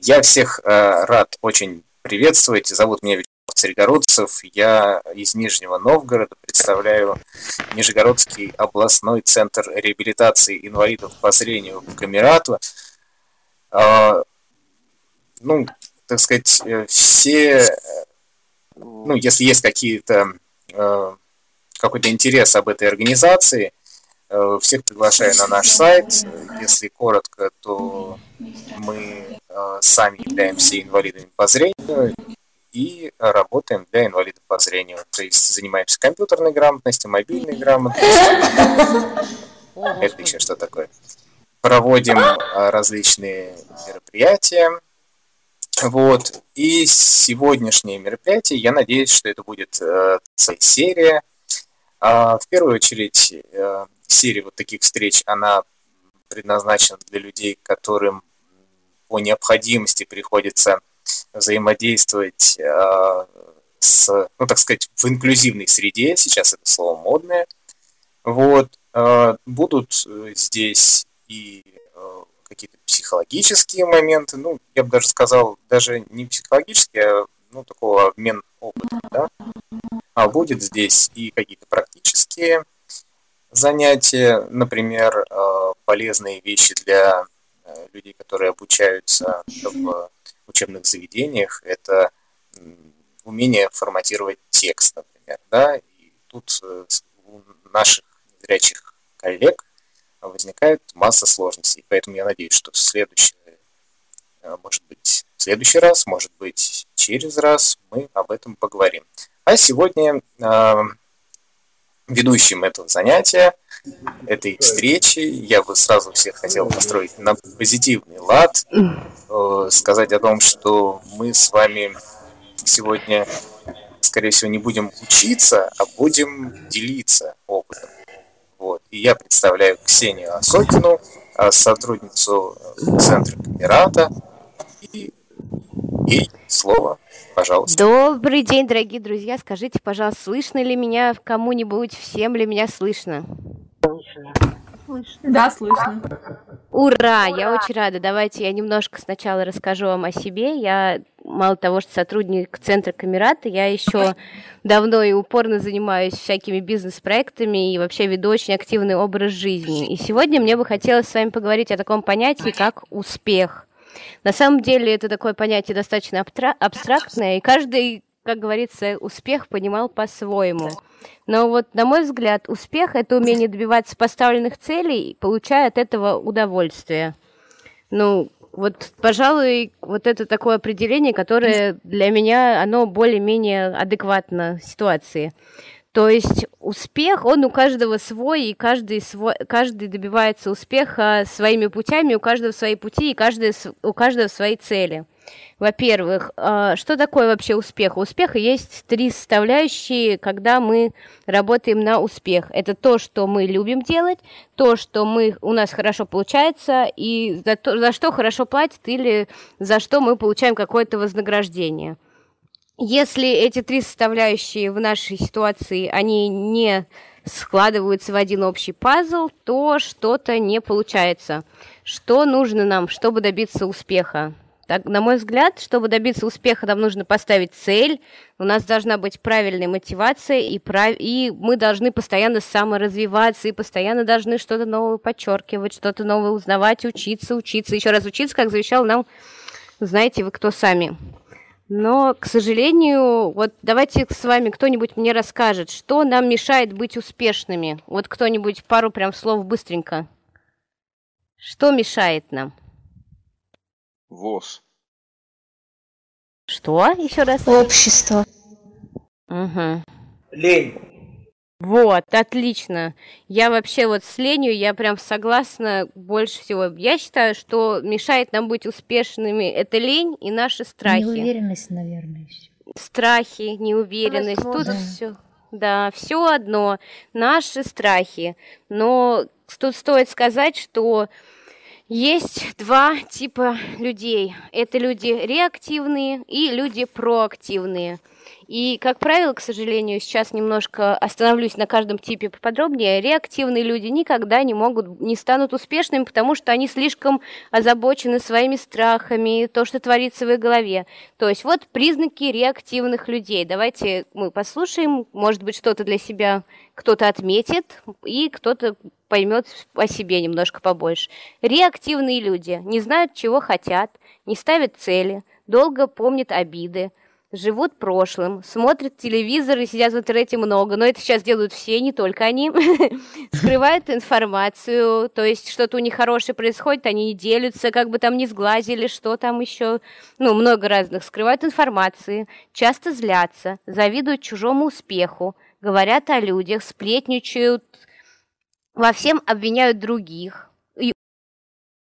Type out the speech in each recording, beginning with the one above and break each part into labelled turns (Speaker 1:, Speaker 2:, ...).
Speaker 1: Я всех э, рад очень приветствовать. Зовут меня Вячеслав Царегородцев. Я из Нижнего Новгорода представляю Нижегородский областной центр реабилитации инвалидов по зрению в Камерату. Э, ну, так сказать, э, все, ну, если есть какие-то э, какой-то интерес об этой организации, э, всех приглашаю на наш сайт. Если коротко, то мы сами являемся инвалидами по зрению и работаем для инвалидов по зрению. То есть занимаемся компьютерной грамотностью, мобильной грамотностью. Это еще что такое? Проводим э, различные мероприятия. Вот. И сегодняшнее мероприятие, я надеюсь, что это будет э, серия а, в первую очередь, э, серия вот таких встреч, она предназначена для людей, которым по необходимости приходится взаимодействовать э, с, ну, так сказать, в инклюзивной среде, сейчас это слово модное. Вот. Э, будут здесь и какие-то психологические моменты, ну, я бы даже сказал, даже не психологические, а ну, такого обмен опытом, да, а будет здесь и какие-то практические занятия, например, э, полезные вещи для э, людей, которые обучаются в учебных заведениях, это умение форматировать текст, например, да, и тут э, у наших зрячих коллег возникает масса сложностей, поэтому я надеюсь, что в следующий, может быть, в следующий раз, может быть, через раз мы об этом поговорим. А сегодня э, ведущим этого занятия, этой встречи, я бы сразу всех хотел настроить на позитивный лад, э, сказать о том, что мы с вами сегодня, скорее всего, не будем учиться, а будем делиться опытом. Вот. И я представляю Ксению Осокину, э, сотрудницу Центра Камерата, и ей слово пожалуйста.
Speaker 2: Добрый день, дорогие друзья. Скажите, пожалуйста, слышно ли меня кому-нибудь? Всем ли меня слышно?
Speaker 3: Слышно. Да, слышно.
Speaker 2: Ура! Я очень рада. Давайте я немножко сначала расскажу вам о себе. Я мало того, что сотрудник Центра Камерата, я еще давно и упорно занимаюсь всякими бизнес-проектами и вообще веду очень активный образ жизни. И сегодня мне бы хотелось с вами поговорить о таком понятии, как успех. На самом деле это такое понятие достаточно абстрактное, и каждый, как говорится, успех понимал по-своему. Но вот, на мой взгляд, успех – это умение добиваться поставленных целей, получая от этого удовольствие. Ну, вот, пожалуй, вот это такое определение, которое для меня, оно более-менее адекватно ситуации. То есть успех, он у каждого свой, и каждый, свой, каждый добивается успеха своими путями, у каждого свои пути, и каждый, у каждого свои цели. Во-первых, а, что такое вообще успех? У есть три составляющие, когда мы работаем на успех. Это то, что мы любим делать, то, что мы, у нас хорошо получается, и за, то, за что хорошо платят, или за что мы получаем какое-то вознаграждение – если эти три составляющие в нашей ситуации, они не складываются в один общий пазл, то что-то не получается. Что нужно нам, чтобы добиться успеха? Так, на мой взгляд, чтобы добиться успеха, нам нужно поставить цель, у нас должна быть правильная мотивация, и, прав... и мы должны постоянно саморазвиваться, и постоянно должны что-то новое подчеркивать, что-то новое узнавать, учиться, учиться, еще раз учиться, как завещал нам, знаете вы кто сами. Но, к сожалению, вот давайте с вами кто-нибудь мне расскажет, что нам мешает быть успешными. Вот кто-нибудь пару прям слов быстренько. Что мешает нам?
Speaker 4: ВОЗ.
Speaker 2: Что? Еще раз?
Speaker 3: Общество.
Speaker 2: Угу.
Speaker 5: Лень.
Speaker 2: Вот, отлично. Я вообще вот с ленью, я прям согласна больше всего. Я считаю, что мешает нам быть успешными это лень и наши страхи.
Speaker 3: Неуверенность, наверное, еще.
Speaker 2: Страхи, неуверенность, тут да. все. Да, все одно. Наши страхи. Но тут стоит сказать, что Есть два типа людей. Это люди реактивные и люди проактивные. И, как правило, к сожалению, сейчас немножко остановлюсь на каждом типе поподробнее. Реактивные люди никогда не могут, не станут успешными, потому что они слишком озабочены своими страхами, то, что творится в их голове. То есть вот признаки реактивных людей. Давайте мы послушаем, может быть, что-то для себя кто-то отметит, и кто-то поймет о себе немножко побольше. Реактивные люди не знают, чего хотят, не ставят цели, долго помнят обиды, живут прошлым, смотрят телевизор и сидят в интернете много, но это сейчас делают все, не только они, скрывают информацию, то есть что-то у них хорошее происходит, они не делятся, как бы там не сглазили, что там еще, ну, много разных, скрывают информации, часто злятся, завидуют чужому успеху, говорят о людях, сплетничают, во всем обвиняют других, и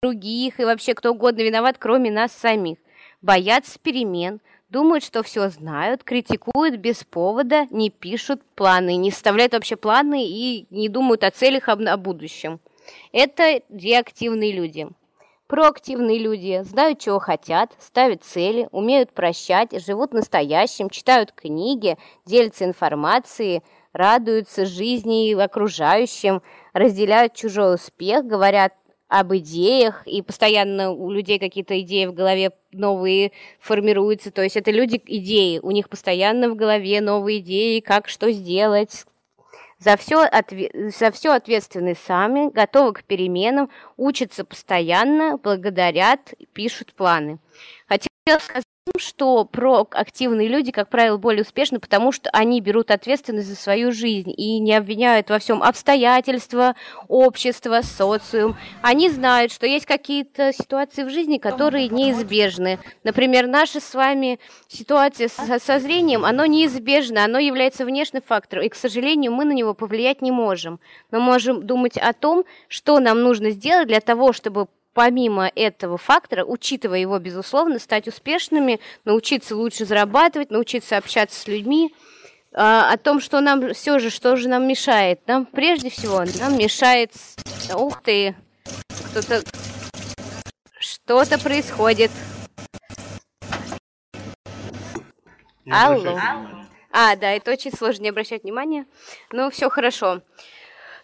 Speaker 2: других, и вообще кто угодно виноват, кроме нас самих, боятся перемен, думают, что все знают, критикуют без повода, не пишут планы, не составляют вообще планы и не думают о целях, о будущем. Это реактивные люди. Проактивные люди знают, чего хотят, ставят цели, умеют прощать, живут настоящим, читают книги, делятся информацией, радуются жизни и окружающим, разделяют чужой успех, говорят об идеях, и постоянно у людей какие-то идеи в голове новые формируются. То есть это люди идеи, у них постоянно в голове новые идеи, как что сделать. За все, отве- за все ответственны сами, готовы к переменам, учатся постоянно, благодарят, пишут планы. Хотела сказать что проактивные люди, как правило, более успешны, потому что они берут ответственность за свою жизнь и не обвиняют во всем обстоятельства, общество, социум. Они знают, что есть какие-то ситуации в жизни, которые неизбежны. Например, наша с вами ситуация со, со зрением, оно неизбежно, оно является внешним фактором, и, к сожалению, мы на него повлиять не можем. Мы можем думать о том, что нам нужно сделать для того, чтобы помимо этого фактора, учитывая его, безусловно, стать успешными, научиться лучше зарабатывать, научиться общаться с людьми, а, о том, что нам все же, что же нам мешает. Нам прежде всего, нам мешает... Ух ты! Кто-то... Что-то происходит. Алло. А, да, это очень сложно не обращать внимания. Ну, все хорошо.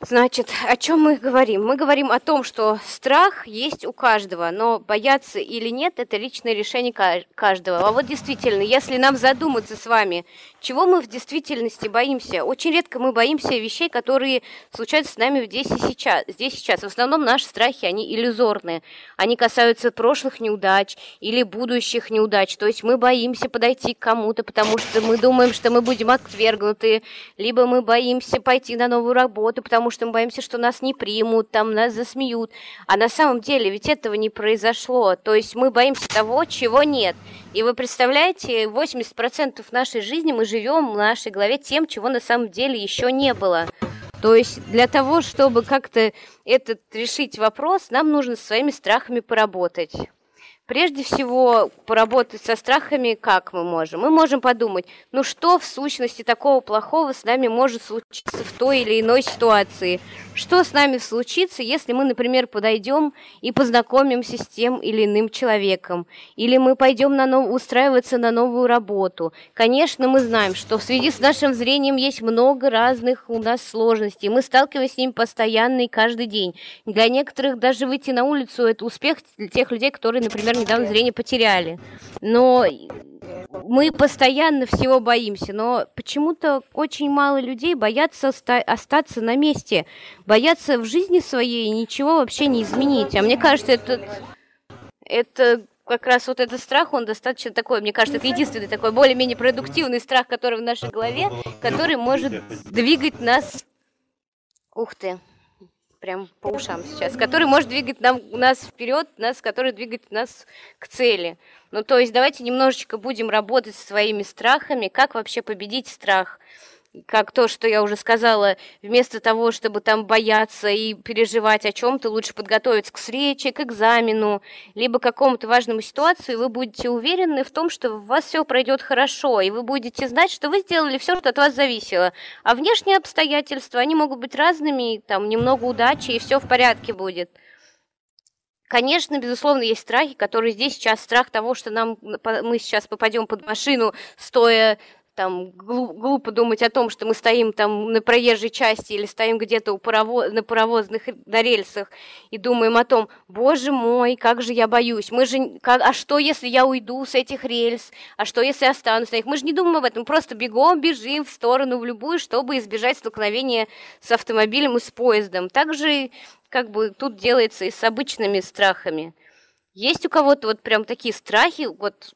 Speaker 2: Значит, о чем мы говорим? Мы говорим о том, что страх есть у каждого, но бояться или нет – это личное решение каждого. А вот действительно, если нам задуматься с вами, чего мы в действительности боимся? Очень редко мы боимся вещей, которые случаются с нами здесь и сейчас. Здесь и сейчас. В основном наши страхи, они иллюзорные. Они касаются прошлых неудач или будущих неудач. То есть мы боимся подойти к кому-то, потому что мы думаем, что мы будем отвергнуты, либо мы боимся пойти на новую работу, потому что мы боимся, что нас не примут, там нас засмеют. А на самом деле ведь этого не произошло. То есть мы боимся того, чего нет. И вы представляете, 80% нашей жизни мы живем в нашей голове тем, чего на самом деле еще не было. То есть для того, чтобы как-то этот решить вопрос, нам нужно со своими страхами поработать. Прежде всего, поработать со страхами как мы можем? Мы можем подумать, ну что в сущности такого плохого с нами может случиться в той или иной ситуации? Что с нами случится, если мы, например, подойдем и познакомимся с тем или иным человеком? Или мы пойдем на нов... устраиваться на новую работу? Конечно, мы знаем, что в связи с нашим зрением есть много разных у нас сложностей. Мы сталкиваемся с ними постоянно и каждый день. Для некоторых даже выйти на улицу – это успех тех людей, которые, например, например, недавно зрение потеряли. Но мы постоянно всего боимся, но почему-то очень мало людей боятся остаться на месте, боятся в жизни своей ничего вообще не изменить. А мне кажется, это, это как раз вот этот страх, он достаточно такой, мне кажется, это единственный такой более-менее продуктивный страх, который в нашей голове, который может двигать нас... Ух ты! Прям по ушам сейчас, который может двигать нам, нас вперед, нас, который двигает нас к цели. Ну, то есть давайте немножечко будем работать со своими страхами, как вообще победить страх как то, что я уже сказала, вместо того, чтобы там бояться и переживать о чем-то, лучше подготовиться к встрече, к экзамену, либо к какому-то важному ситуации, вы будете уверены в том, что у вас все пройдет хорошо, и вы будете знать, что вы сделали все, что от вас зависело. А внешние обстоятельства, они могут быть разными, там немного удачи, и все в порядке будет. Конечно, безусловно, есть страхи, которые здесь сейчас страх того, что нам мы сейчас попадем под машину, стоя там глупо думать о том, что мы стоим там на проезжей части или стоим где-то у на паровозных на рельсах и думаем о том, боже мой, как же я боюсь, мы же, как, а что если я уйду с этих рельс, а что если останусь на них, мы же не думаем об этом, просто бегом бежим в сторону в любую, чтобы избежать столкновения с автомобилем и с поездом. Также как бы тут делается и с обычными страхами. Есть у кого-то вот прям такие страхи, вот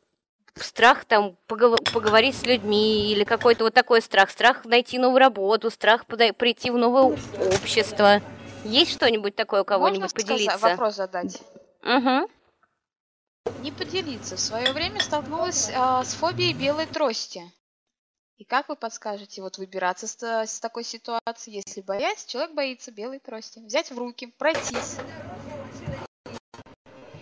Speaker 2: страх там поговор- поговорить с людьми или какой-то вот такой страх, страх найти новую работу, страх прийти в новое общество. Есть что-нибудь такое у кого-нибудь
Speaker 4: Можно
Speaker 2: поделиться?
Speaker 4: Сказать, вопрос задать?
Speaker 2: Угу.
Speaker 4: Не поделиться. В свое время столкнулась а, с фобией белой трости. И как вы подскажете вот выбираться с, с такой ситуации, если боясь, человек боится белой трости? Взять в руки, пройтись.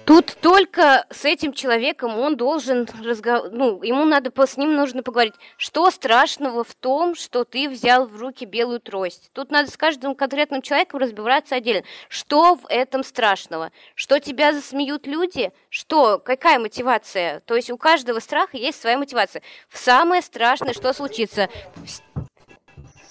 Speaker 2: Тут только с этим человеком он должен разговаривать, ну, ему надо, с ним нужно поговорить, что страшного в том, что ты взял в руки белую трость. Тут надо с каждым конкретным человеком разбираться отдельно. Что в этом страшного? Что тебя засмеют люди? Что? Какая мотивация? То есть у каждого страха есть своя мотивация. Самое страшное, что случится,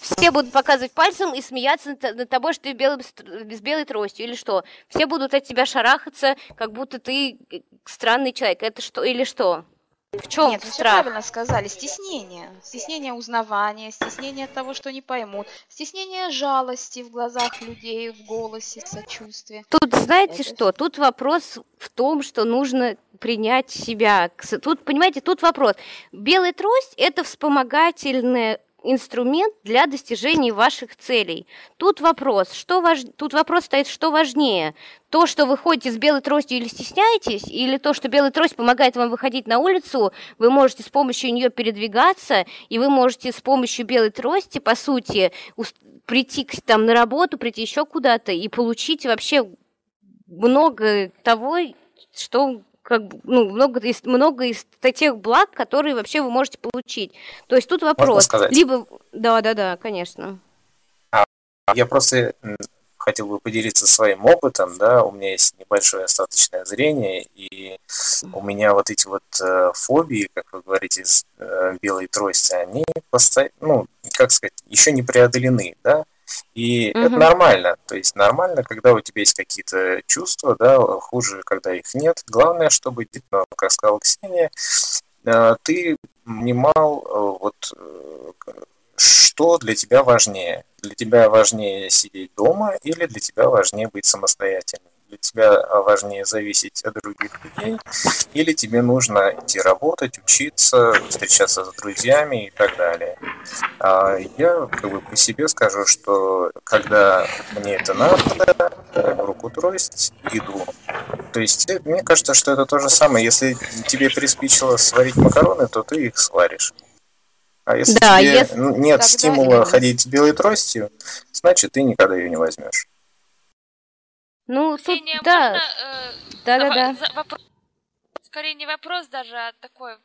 Speaker 2: все будут показывать пальцем и смеяться над тобой, что ты белый, без белой тростью, или что? Все будут от тебя шарахаться, как будто ты э, странный человек. Это что, или что? В чем
Speaker 4: Нет,
Speaker 2: страх?
Speaker 4: все правильно сказали. Стеснение. Стеснение узнавания, стеснение того, что не поймут, стеснение жалости в глазах людей, в голосе, сочувствия.
Speaker 2: Тут знаете
Speaker 4: Это
Speaker 2: что? Тут вопрос в том, что нужно принять себя. Тут, понимаете, тут вопрос. Белая трость – это вспомогательное инструмент для достижения ваших целей. Тут вопрос, что важ... тут вопрос стоит, что важнее, то, что вы ходите с белой тростью или стесняетесь, или то, что белая трость помогает вам выходить на улицу, вы можете с помощью нее передвигаться, и вы можете с помощью белой трости, по сути, прийти там на работу, прийти еще куда-то и получить вообще много того, что как ну, много из, много из тех благ, которые вообще вы можете получить. То есть тут вопрос. Либо, да, да, да, конечно.
Speaker 1: А, я просто хотел бы поделиться своим опытом, да, у меня есть небольшое остаточное зрение, и у меня вот эти вот э, фобии, как вы говорите, с э, белой трости, они постоянно, ну, как сказать, еще не преодолены, да, и угу. это нормально. То есть нормально, когда у тебя есть какие-то чувства, да, хуже, когда их нет. Главное, чтобы, ну, как сказала Ксения, э, ты понимал, э, вот, э, что для тебя важнее. Для тебя важнее сидеть дома или для тебя важнее быть самостоятельным для тебя важнее зависеть от других людей, или тебе нужно идти работать, учиться, встречаться с друзьями и так далее. А я как бы по себе скажу, что когда мне это надо, я руку трость, иду. То есть э, мне кажется, что это то же самое. Если тебе приспичило сварить макароны, то ты их сваришь. А если да, тебе если... нет Тогда стимула ходить с белой тростью, значит ты никогда ее не возьмешь.
Speaker 2: Ну, тут, да. Э, Да-да-да.
Speaker 5: Вопрос, скорее не вопрос даже, а такое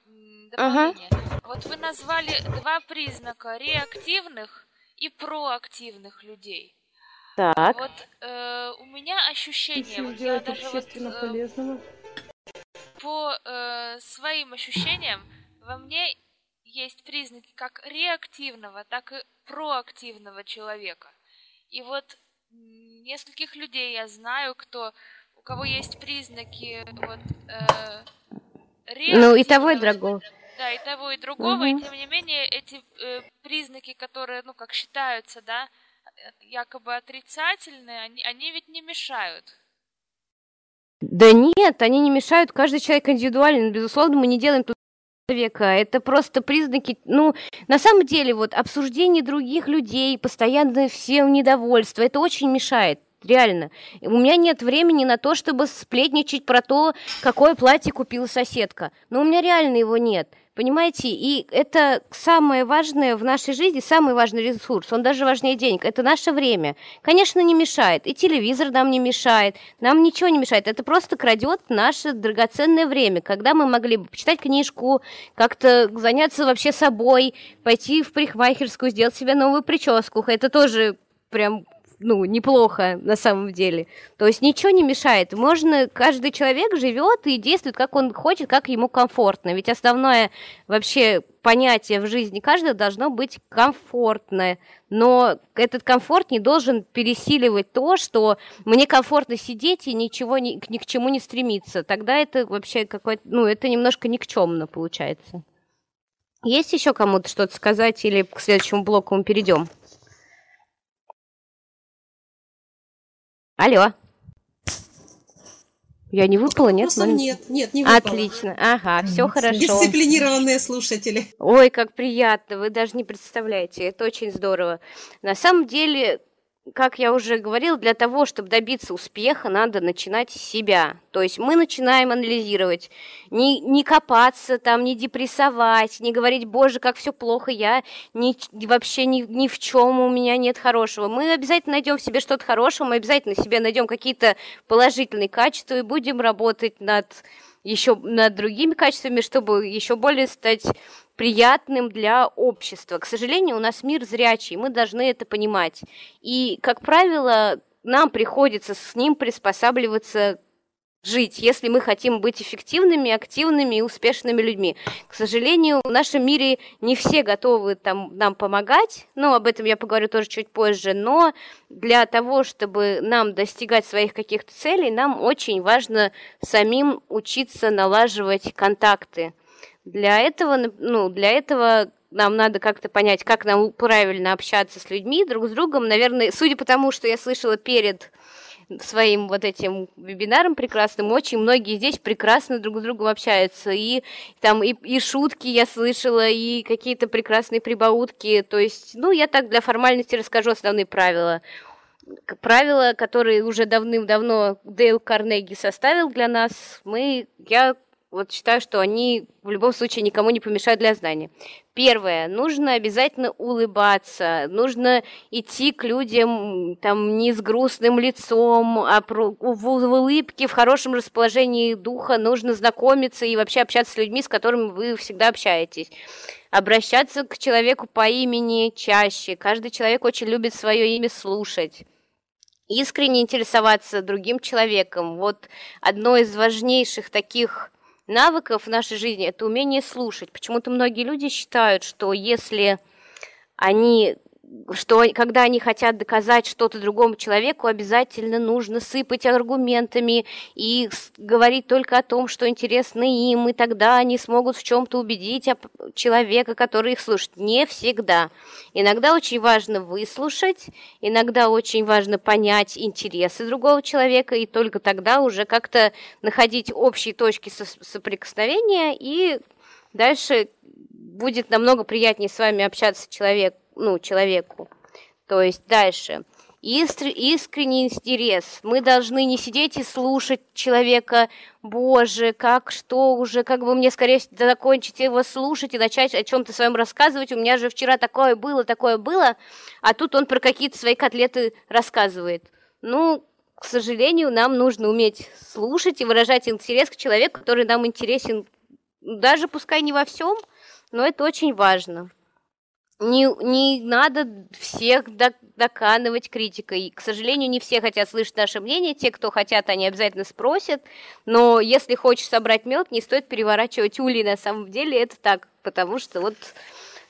Speaker 5: дополнение. Ага. Вот вы назвали два признака реактивных и проактивных людей.
Speaker 2: Так.
Speaker 5: Вот э, у меня ощущение, вот я даже вот, э, по э, своим ощущениям, во мне есть признаки как реактивного, так и проактивного человека. И вот нескольких людей я знаю, кто у кого есть признаки вот э,
Speaker 2: Ну и того и другого.
Speaker 5: Да, и того и другого, угу. и тем не менее эти э, признаки, которые, ну как считаются, да, якобы отрицательные, они, они ведь не мешают.
Speaker 2: Да нет, они не мешают, каждый человек индивидуален, безусловно, мы не делаем тут человека. Это просто признаки, ну, на самом деле, вот обсуждение других людей, постоянное всем недовольство, это очень мешает. Реально. У меня нет времени на то, чтобы сплетничать про то, какое платье купила соседка. Но у меня реально его нет. Понимаете, и это самое важное в нашей жизни, самый важный ресурс, он даже важнее денег, это наше время. Конечно, не мешает, и телевизор нам не мешает, нам ничего не мешает, это просто крадет наше драгоценное время, когда мы могли бы почитать книжку, как-то заняться вообще собой, пойти в парикмахерскую, сделать себе новую прическу, это тоже прям ну, неплохо на самом деле. То есть ничего не мешает. Можно, каждый человек живет и действует, как он хочет, как ему комфортно. Ведь основное вообще понятие в жизни каждого должно быть комфортное. Но этот комфорт не должен пересиливать то, что мне комфортно сидеть и ничего ни, ни к чему не стремиться. Тогда это вообще какой-то, ну, это немножко никчемно получается. Есть еще кому-то что-то сказать или к следующему блоку мы перейдем? Алло. Я не выпала, нет?
Speaker 6: Вопросов ну, нет, нет, не выпала.
Speaker 2: Отлично, ага, все хорошо.
Speaker 6: Дисциплинированные слушатели.
Speaker 2: Ой, как приятно, вы даже не представляете, это очень здорово. На самом деле, как я уже говорил, для того, чтобы добиться успеха, надо начинать с себя. То есть мы начинаем анализировать, не, не копаться там, не депрессовать, не говорить, боже, как все плохо, я ни, вообще ни, ни в чем у меня нет хорошего. Мы обязательно найдем в себе что-то хорошее, мы обязательно себе найдем какие-то положительные качества и будем работать над еще над другими качествами, чтобы еще более стать приятным для общества. К сожалению, у нас мир зрячий, мы должны это понимать. И, как правило, нам приходится с ним приспосабливаться жить, если мы хотим быть эффективными, активными и успешными людьми. К сожалению, в нашем мире не все готовы там, нам помогать, но об этом я поговорю тоже чуть позже, но для того, чтобы нам достигать своих каких-то целей, нам очень важно самим учиться налаживать контакты. Для этого, ну, для этого нам надо как-то понять, как нам правильно общаться с людьми, друг с другом. Наверное, судя по тому, что я слышала перед своим вот этим вебинаром прекрасным, очень многие здесь прекрасно друг с другом общаются. И там и, и шутки я слышала, и какие-то прекрасные прибаутки. То есть, ну, я так для формальности расскажу основные правила. Правила, которые уже давным-давно Дейл Карнеги составил для нас, мы, я вот считаю, что они в любом случае никому не помешают для знания. Первое, нужно обязательно улыбаться, нужно идти к людям там не с грустным лицом, а в улыбке, в хорошем расположении духа, нужно знакомиться и вообще общаться с людьми, с которыми вы всегда общаетесь. Обращаться к человеку по имени чаще. Каждый человек очень любит свое имя слушать искренне интересоваться другим человеком. Вот одно из важнейших таких навыков в нашей жизни – это умение слушать. Почему-то многие люди считают, что если они что когда они хотят доказать что-то другому человеку, обязательно нужно сыпать аргументами и говорить только о том, что интересно им, и тогда они смогут в чем-то убедить человека, который их слушает. Не всегда. Иногда очень важно выслушать, иногда очень важно понять интересы другого человека, и только тогда уже как-то находить общие точки соприкосновения, и дальше будет намного приятнее с вами общаться человек, ну, человеку. То есть дальше. Искр, искренний интерес. Мы должны не сидеть и слушать человека, боже, как, что уже, как бы мне скорее закончить его слушать и начать о чем-то своем рассказывать. У меня же вчера такое было, такое было, а тут он про какие-то свои котлеты рассказывает. Ну, к сожалению, нам нужно уметь слушать и выражать интерес к человеку, который нам интересен, даже пускай не во всем, но это очень важно не, не надо всех доканывать критикой. К сожалению, не все хотят слышать наше мнение. Те, кто хотят, они обязательно спросят. Но если хочешь собрать мед, не стоит переворачивать ули. На самом деле это так, потому что вот...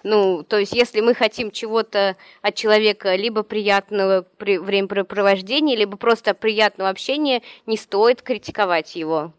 Speaker 2: Ну, то есть, если мы хотим чего-то от человека, либо приятного времяпрепровождения, либо просто приятного общения, не стоит критиковать его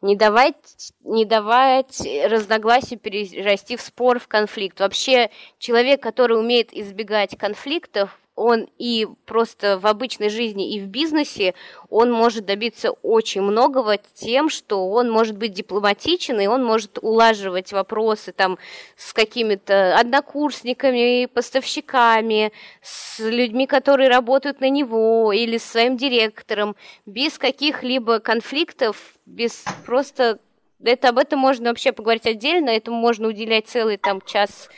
Speaker 2: не давать, не давать разногласий перерасти в спор, в конфликт. Вообще человек, который умеет избегать конфликтов, он и просто в обычной жизни, и в бизнесе, он может добиться очень многого тем, что он может быть дипломатичен, и он может улаживать вопросы там с какими-то однокурсниками, поставщиками, с людьми, которые работают на него, или с своим директором, без каких-либо конфликтов, без просто это об этом можно вообще поговорить отдельно, этому можно уделять целый там час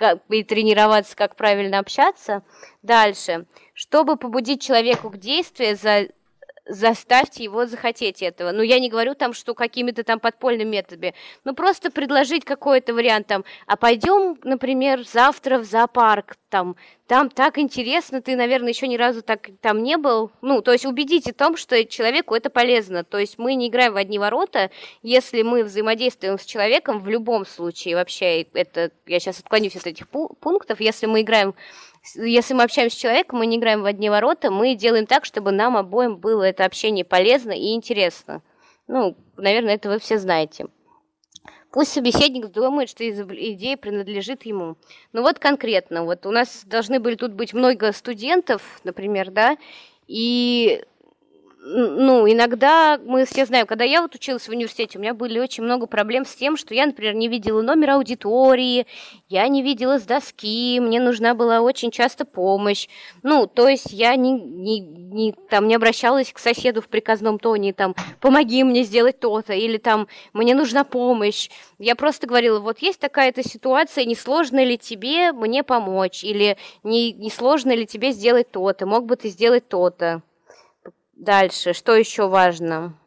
Speaker 2: раз, и тренироваться, как правильно общаться. Дальше. Чтобы побудить человеку к действию, за, заставьте его захотеть этого. Ну, я не говорю там, что какими-то там подпольными методами, ну, просто предложить какой-то вариант там, а пойдем, например, завтра в зоопарк, там, там так интересно, ты, наверное, еще ни разу так там не был. Ну, то есть убедите в том, что человеку это полезно. То есть мы не играем в одни ворота, если мы взаимодействуем с человеком в любом случае. Вообще, это я сейчас отклонюсь от этих пунктов. Если мы играем если мы общаемся с человеком, мы не играем в одни ворота, мы делаем так, чтобы нам обоим было это общение полезно и интересно. Ну, наверное, это вы все знаете. Пусть собеседник думает, что идея принадлежит ему. Ну вот конкретно, вот у нас должны были тут быть много студентов, например, да, и ну, иногда мы все знаем, когда я вот училась в университете, у меня были очень много проблем с тем, что я, например, не видела номер аудитории, я не видела с доски, мне нужна была очень часто помощь. Ну, то есть я не, не, не, там, не обращалась к соседу в приказном тоне, там, помоги мне сделать то-то, или там, мне нужна помощь. Я просто говорила, вот есть такая-то ситуация, не сложно ли тебе мне помочь, или не, не сложно ли тебе сделать то-то, мог бы ты сделать то-то. Дальше, что еще важно?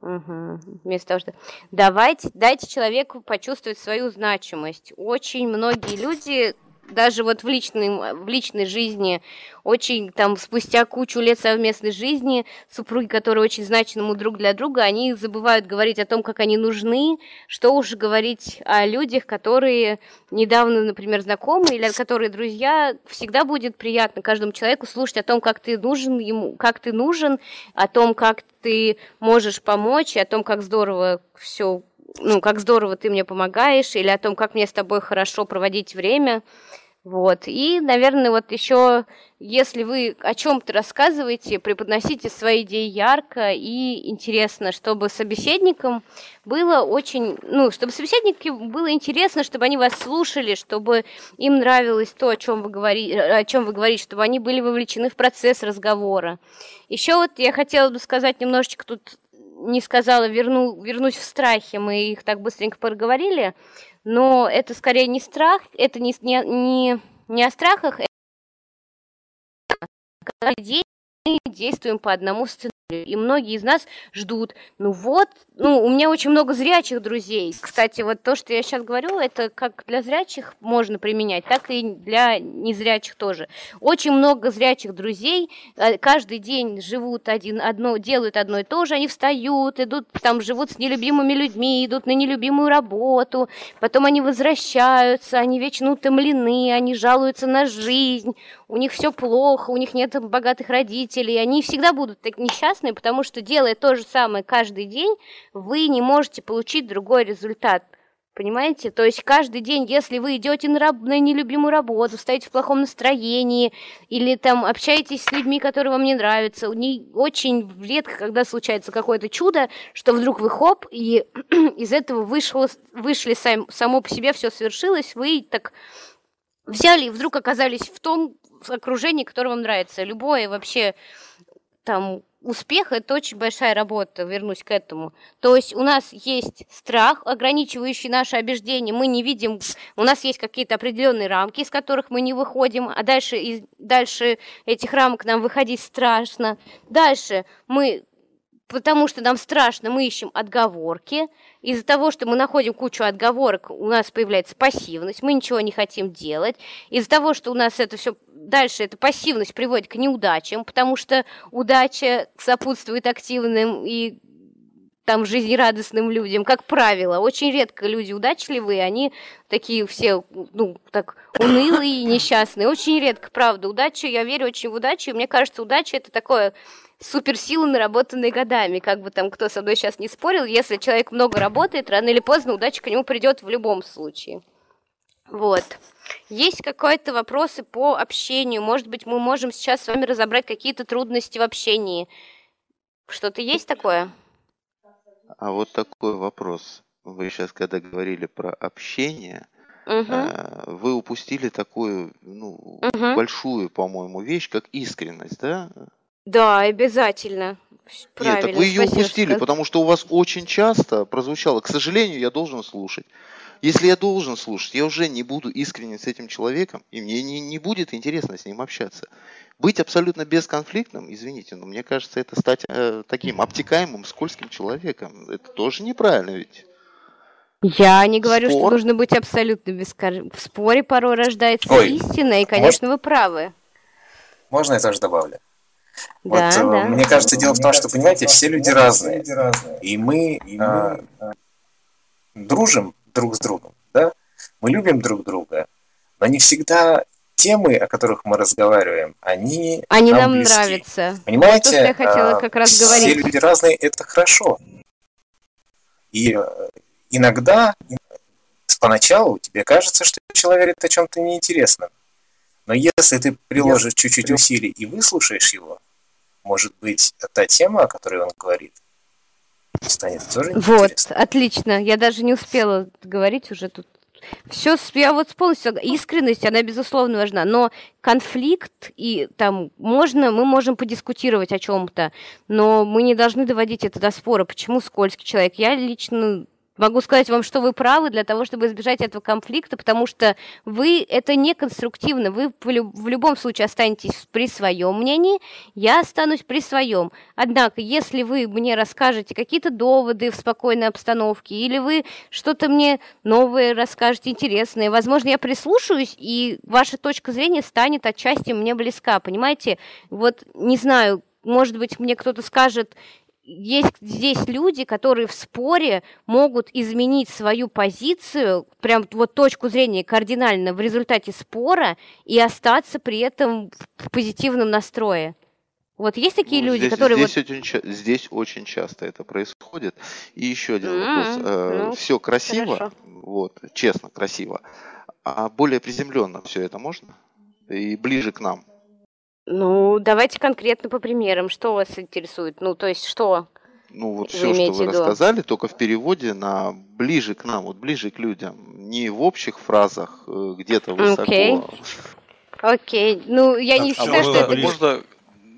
Speaker 2: Угу. Вместо того, что давайте, дайте человеку почувствовать свою значимость. Очень многие люди даже вот в личной, в личной жизни, очень там спустя кучу лет совместной жизни, супруги, которые очень значимы друг для друга, они забывают говорить о том, как они нужны, что уж говорить о людях, которые недавно, например, знакомы или которые друзья, всегда будет приятно каждому человеку слушать о том, как ты нужен ему, как ты нужен, о том, как ты можешь помочь, о том, как здорово все ну, как здорово ты мне помогаешь, или о том, как мне с тобой хорошо проводить время. Вот. И, наверное, вот еще, если вы о чем-то рассказываете, преподносите свои идеи ярко и интересно, чтобы собеседникам было очень, ну, чтобы собеседники было интересно, чтобы они вас слушали, чтобы им нравилось то, о чем вы говорите, о чем вы говорите, чтобы они были вовлечены в процесс разговора. Еще вот я хотела бы сказать немножечко тут не сказала, верну, вернусь в страхе, мы их так быстренько проговорили, но это скорее не страх, это не, не, не, не о страхах, это день мы действуем по одному сценарию. И многие из нас ждут, ну вот, ну, у меня очень много зрячих друзей. Кстати, вот то, что я сейчас говорю, это как для зрячих можно применять, так и для незрячих тоже. Очень много зрячих друзей, э, каждый день живут один, одно, делают одно и то же, они встают, идут, там, живут с нелюбимыми людьми, идут на нелюбимую работу, потом они возвращаются, они вечно утомлены, они жалуются на жизнь, у них все плохо, у них нет богатых родителей, они всегда будут так несчастные, потому что делая то же самое каждый день, вы не можете получить другой результат. Понимаете? То есть каждый день, если вы идете на, раб- на нелюбимую работу, стоите в плохом настроении, или там общаетесь с людьми, которые вам не нравятся, не, очень редко, когда случается какое-то чудо, что вдруг вы хоп, и из этого вышло, вышли сам, само по себе, все свершилось, вы так взяли и вдруг оказались в том окружении, которое вам нравится. Любое вообще там успех – это очень большая работа, вернусь к этому. То есть у нас есть страх, ограничивающий наше убеждение, мы не видим, у нас есть какие-то определенные рамки, из которых мы не выходим, а дальше, из, дальше этих рамок нам выходить страшно. Дальше мы потому что нам страшно, мы ищем отговорки. Из-за того, что мы находим кучу отговорок, у нас появляется пассивность, мы ничего не хотим делать. Из-за того, что у нас это все дальше, эта пассивность приводит к неудачам, потому что удача сопутствует активным и там жизнерадостным людям, как правило. Очень редко люди удачливые, они такие все, ну, так унылые, несчастные. Очень редко, правда. Удача, я верю очень в удачу, и мне кажется, удача это такое суперсилы, наработанные годами. Как бы там кто со мной сейчас не спорил, если человек много работает, рано или поздно удача к нему придет в любом случае. Вот. Есть какие-то вопросы по общению? Может быть, мы можем сейчас с вами разобрать какие-то трудности в общении? Что-то есть такое?
Speaker 7: А вот такой вопрос. Вы сейчас, когда говорили про общение, угу. вы упустили такую ну, угу. большую, по-моему, вещь, как искренность, да?
Speaker 2: Да, обязательно.
Speaker 7: Правильно, Нет, так вы ее упустили, что... потому что у вас очень часто прозвучало, к сожалению, я должен слушать. Если я должен слушать, я уже не буду искренен с этим человеком, и мне не, не будет интересно с ним общаться. Быть абсолютно бесконфликтным, извините, но мне кажется, это стать э, таким обтекаемым, скользким человеком. Это тоже неправильно ведь.
Speaker 2: Я не говорю, Спор? что нужно быть абсолютно бескорыстным. В споре порой рождается Ой, истина, и, конечно, может... вы правы.
Speaker 1: Можно я тоже добавлю? Да, вот, э, да. Мне кажется, дело в том, что, понимаете, все люди разные. И мы а, дружим друг с другом, да? Мы любим друг друга, но не всегда темы, о которых мы разговариваем, они
Speaker 2: Они нам, нам нравятся.
Speaker 1: Понимаете? То, я хотела как раз все говорить. Все люди разные, это хорошо. И э, иногда поначалу тебе кажется, что человек говорит о чем-то неинтересном. Но если ты приложишь чуть-чуть усилий и выслушаешь его, может быть, та тема, о которой он говорит, станет тоже
Speaker 2: Вот, отлично. Я даже не успела говорить уже тут. Все, я вот полностью искренность, она безусловно важна, но конфликт и там можно, мы можем подискутировать о чем-то, но мы не должны доводить это до спора. Почему скользкий человек? Я лично Могу сказать вам, что вы правы для того, чтобы избежать этого конфликта, потому что вы это не конструктивно. Вы в любом случае останетесь при своем мнении, я останусь при своем. Однако, если вы мне расскажете какие-то доводы в спокойной обстановке, или вы что-то мне новое расскажете, интересное, возможно, я прислушаюсь, и ваша точка зрения станет отчасти мне близка, понимаете? Вот, не знаю, может быть, мне кто-то скажет, есть здесь люди, которые в споре могут изменить свою позицию, прям вот точку зрения кардинально в результате спора и остаться при этом в позитивном настрое. Вот есть такие ну, люди,
Speaker 7: здесь,
Speaker 2: которые
Speaker 7: здесь,
Speaker 2: вот...
Speaker 7: очень, здесь очень часто это происходит. И еще один mm-hmm. вопрос. Э, ну, все красиво, хорошо. вот, честно, красиво. А более приземленно все это можно? И ближе к нам?
Speaker 2: Ну, давайте конкретно по примерам. Что вас интересует? Ну, то есть что?
Speaker 7: Ну, вот все, что вы рассказали, только в переводе на ближе к нам, вот ближе к людям. Не в общих фразах, э, где-то высоко.
Speaker 2: Окей. Окей. Ну, я не считаю, что это... Можно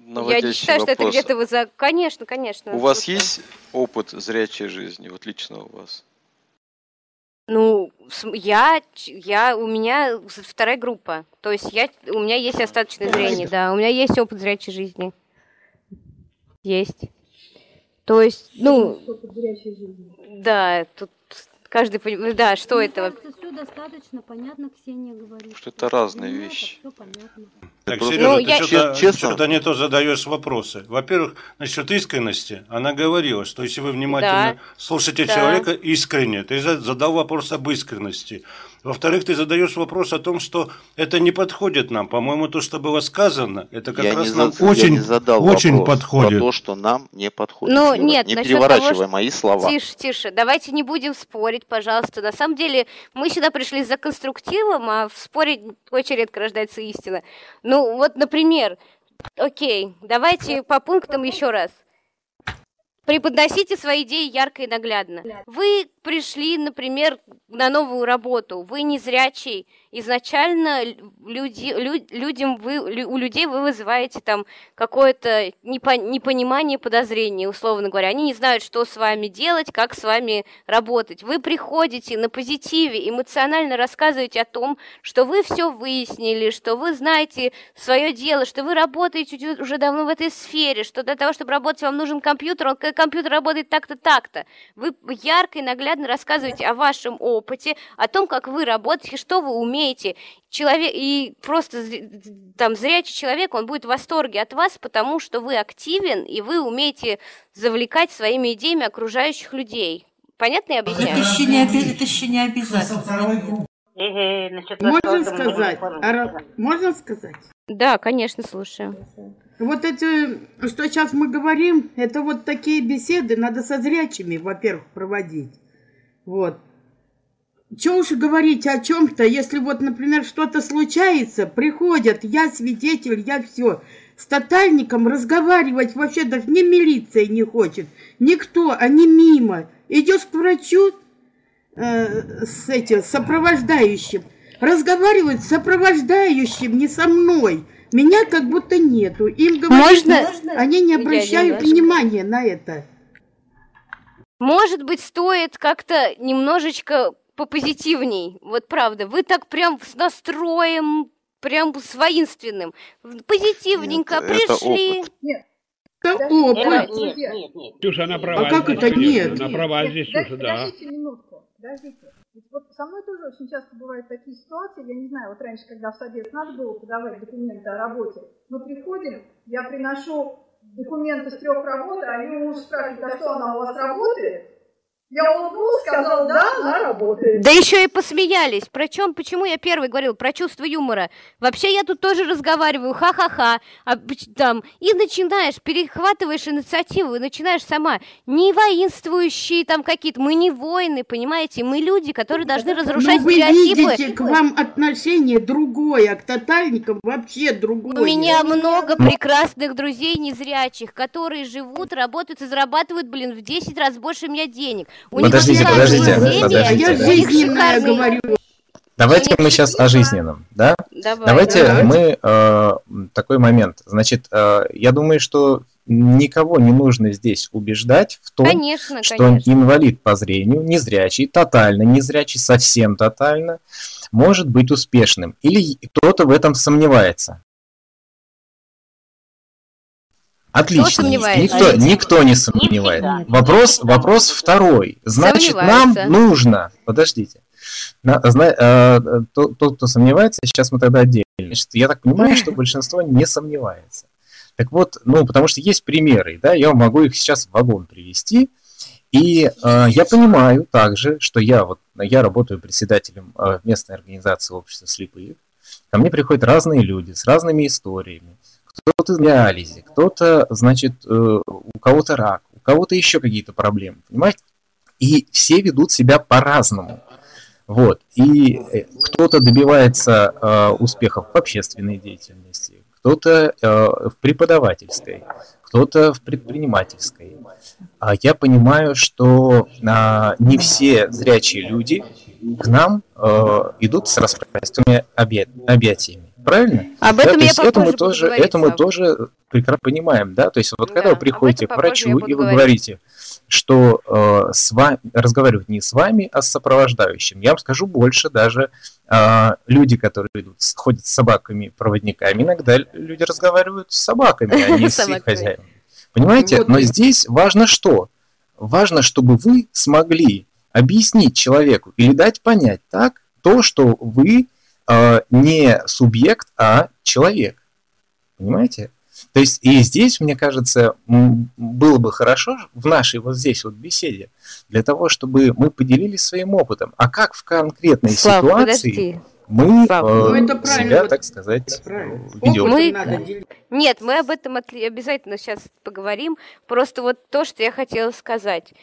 Speaker 2: я не считаю, что это где-то высоко. Конечно, конечно.
Speaker 8: У вас есть опыт зрячей жизни, вот лично у вас?
Speaker 2: Ну, я, я, у меня вторая группа. То есть я, у меня есть остаточное зрение, да. У меня есть опыт зрячей жизни. Есть. То есть, ну... Да, тут Каждый понимает, да, что Мне это?
Speaker 3: Кажется, все достаточно понятно, Ксения говорит.
Speaker 8: Что это разные Мне вещи.
Speaker 9: Это так, Сережа, ну, ты я... что-то, честно... что-то не то задаешь вопросы. Во-первых, насчет искренности, она говорила, что если вы внимательно да. слушаете да. человека искренне, ты задал вопрос об искренности. Во-вторых, ты задаешь вопрос о том, что это не подходит нам. По-моему, то, что было сказано, это как я раз нам за... очень, я не задал очень подходит.
Speaker 7: Про то, что нам не подходит.
Speaker 2: Ну, нет,
Speaker 7: не переворачивай того, мои слова.
Speaker 2: Тише, тише. Давайте не будем спорить, пожалуйста. На самом деле, мы сюда пришли за конструктивом, а в споре очень редко рождается истина. Ну, вот, например, окей, давайте по пунктам еще раз. Преподносите свои идеи ярко и наглядно. Вы пришли, например, на новую работу, вы не зрячий, изначально люди, лю, людям вы, у людей вы вызываете там какое-то непо, непонимание, подозрение, условно говоря. Они не знают, что с вами делать, как с вами работать. Вы приходите на позитиве, эмоционально рассказываете о том, что вы все выяснили, что вы знаете свое дело, что вы работаете уже давно в этой сфере, что для того, чтобы работать, вам нужен компьютер, он компьютер работает так-то, так-то. Вы ярко и наглядно рассказываете о вашем опыте, о том, как вы работаете, что вы умеете. Человек, и просто там зрячий человек, он будет в восторге от вас, потому что вы активен, и вы умеете завлекать своими идеями окружающих людей. Понятно я объясняю?
Speaker 6: Это еще не, это еще не обязательно. Можно сказать? Можно сказать?
Speaker 2: Да, конечно, слушаю.
Speaker 6: Вот это, что сейчас мы говорим, это вот такие беседы надо со зрячими, во-первых, проводить. Вот. Чего уж говорить о чем-то, если вот, например, что-то случается, приходят, я свидетель, я все. С тотальником разговаривать вообще даже не милиция не хочет. Никто, они мимо. Идешь к врачу э, с этим сопровождающим. Разговаривают с сопровождающим, не со мной. Меня как будто нету. Им говорят, Можно? они не обращают внимания на это.
Speaker 2: Может быть, стоит как-то немножечко попозитивней. Вот правда, вы так прям с настроем, прям с воинственным. Позитивненько нет, пришли.
Speaker 6: Это опыт. Нет. Это опыт.
Speaker 9: нет, нет, нет. Ксюша, она права.
Speaker 6: А как это нет?
Speaker 9: Она права здесь, Ксюша, да.
Speaker 6: минутку.
Speaker 10: подождите. Ведь вот со мной тоже очень часто бывают такие ситуации, я не знаю, вот раньше, когда в совет надо было подавать документы о работе, мы приходим, я приношу документы с трех работ, а они муж спрашивают, а что она у вас работает? Я улыбнулась, сказал, да, она работает.
Speaker 2: Да еще и посмеялись. Причем, почему я первый говорил про чувство юмора? Вообще я тут тоже разговариваю, ха-ха-ха. А, там, и начинаешь, перехватываешь инициативу, и начинаешь сама. Не воинствующие там какие-то. Мы не воины, понимаете? Мы люди, которые должны разрушать
Speaker 6: Но стереотипы. вы видите к вам отношение другое, к тотальникам вообще другое.
Speaker 2: У меня много прекрасных друзей незрячих, которые живут, работают и зарабатывают, блин, в 10 раз больше меня денег.
Speaker 1: У подождите, подождите, подождите. Я говорю. Давайте мы сейчас о жизненном, да? Давай, Давайте давай. мы э, такой момент. Значит, э, я думаю, что никого не нужно здесь убеждать в том, конечно, что конечно. инвалид по зрению, незрячий, тотально незрячий, совсем тотально, может быть успешным. Или кто-то в этом сомневается. Отлично. Никто, никто не сомневается. Вопрос, вопрос второй. Значит, нам нужно... Подождите. На, зна, э, тот, тот, кто сомневается, сейчас мы тогда отдельно. Значит, я так понимаю, что большинство не сомневается. Так вот, ну, потому что есть примеры, да, я могу их сейчас в вагон привести. И э, я понимаю также, что я вот я работаю председателем э, местной организации общества слепых. Ко мне приходят разные люди с разными историями кто-то диализе, кто-то, значит, э, у кого-то рак, у кого-то еще какие-то проблемы, понимаете? И все ведут себя по-разному. Вот. И э, кто-то добивается э, успехов в общественной деятельности, кто-то э, в преподавательской, кто-то в предпринимательской. А я понимаю, что э, не все зрячие люди к нам э, идут с распространенными объятиями правильно?
Speaker 2: Об этом да,
Speaker 1: я это мы тоже, это мы тоже прекрасно понимаем, да, то есть вот да, когда вы приходите к врачу и вы говорить. говорите, что э, с вами разговаривать не с вами, а с сопровождающим. Я вам скажу больше, даже э, люди, которые идут, ходят с собаками-проводниками, иногда люди разговаривают с собаками, а не с их хозяином. Понимаете? Но здесь важно что? Важно, чтобы вы смогли объяснить человеку или дать понять так то, что вы э, не субъект, а человек. Понимаете? То есть и здесь, мне кажется, было бы хорошо в нашей вот здесь вот беседе для того, чтобы мы поделились своим опытом. А как в конкретной Слав, ситуации подожди мы э, ну, себя, так сказать, ведем.
Speaker 2: Мы... Нет, мы об этом обязательно сейчас поговорим. Просто вот то, что я хотела сказать.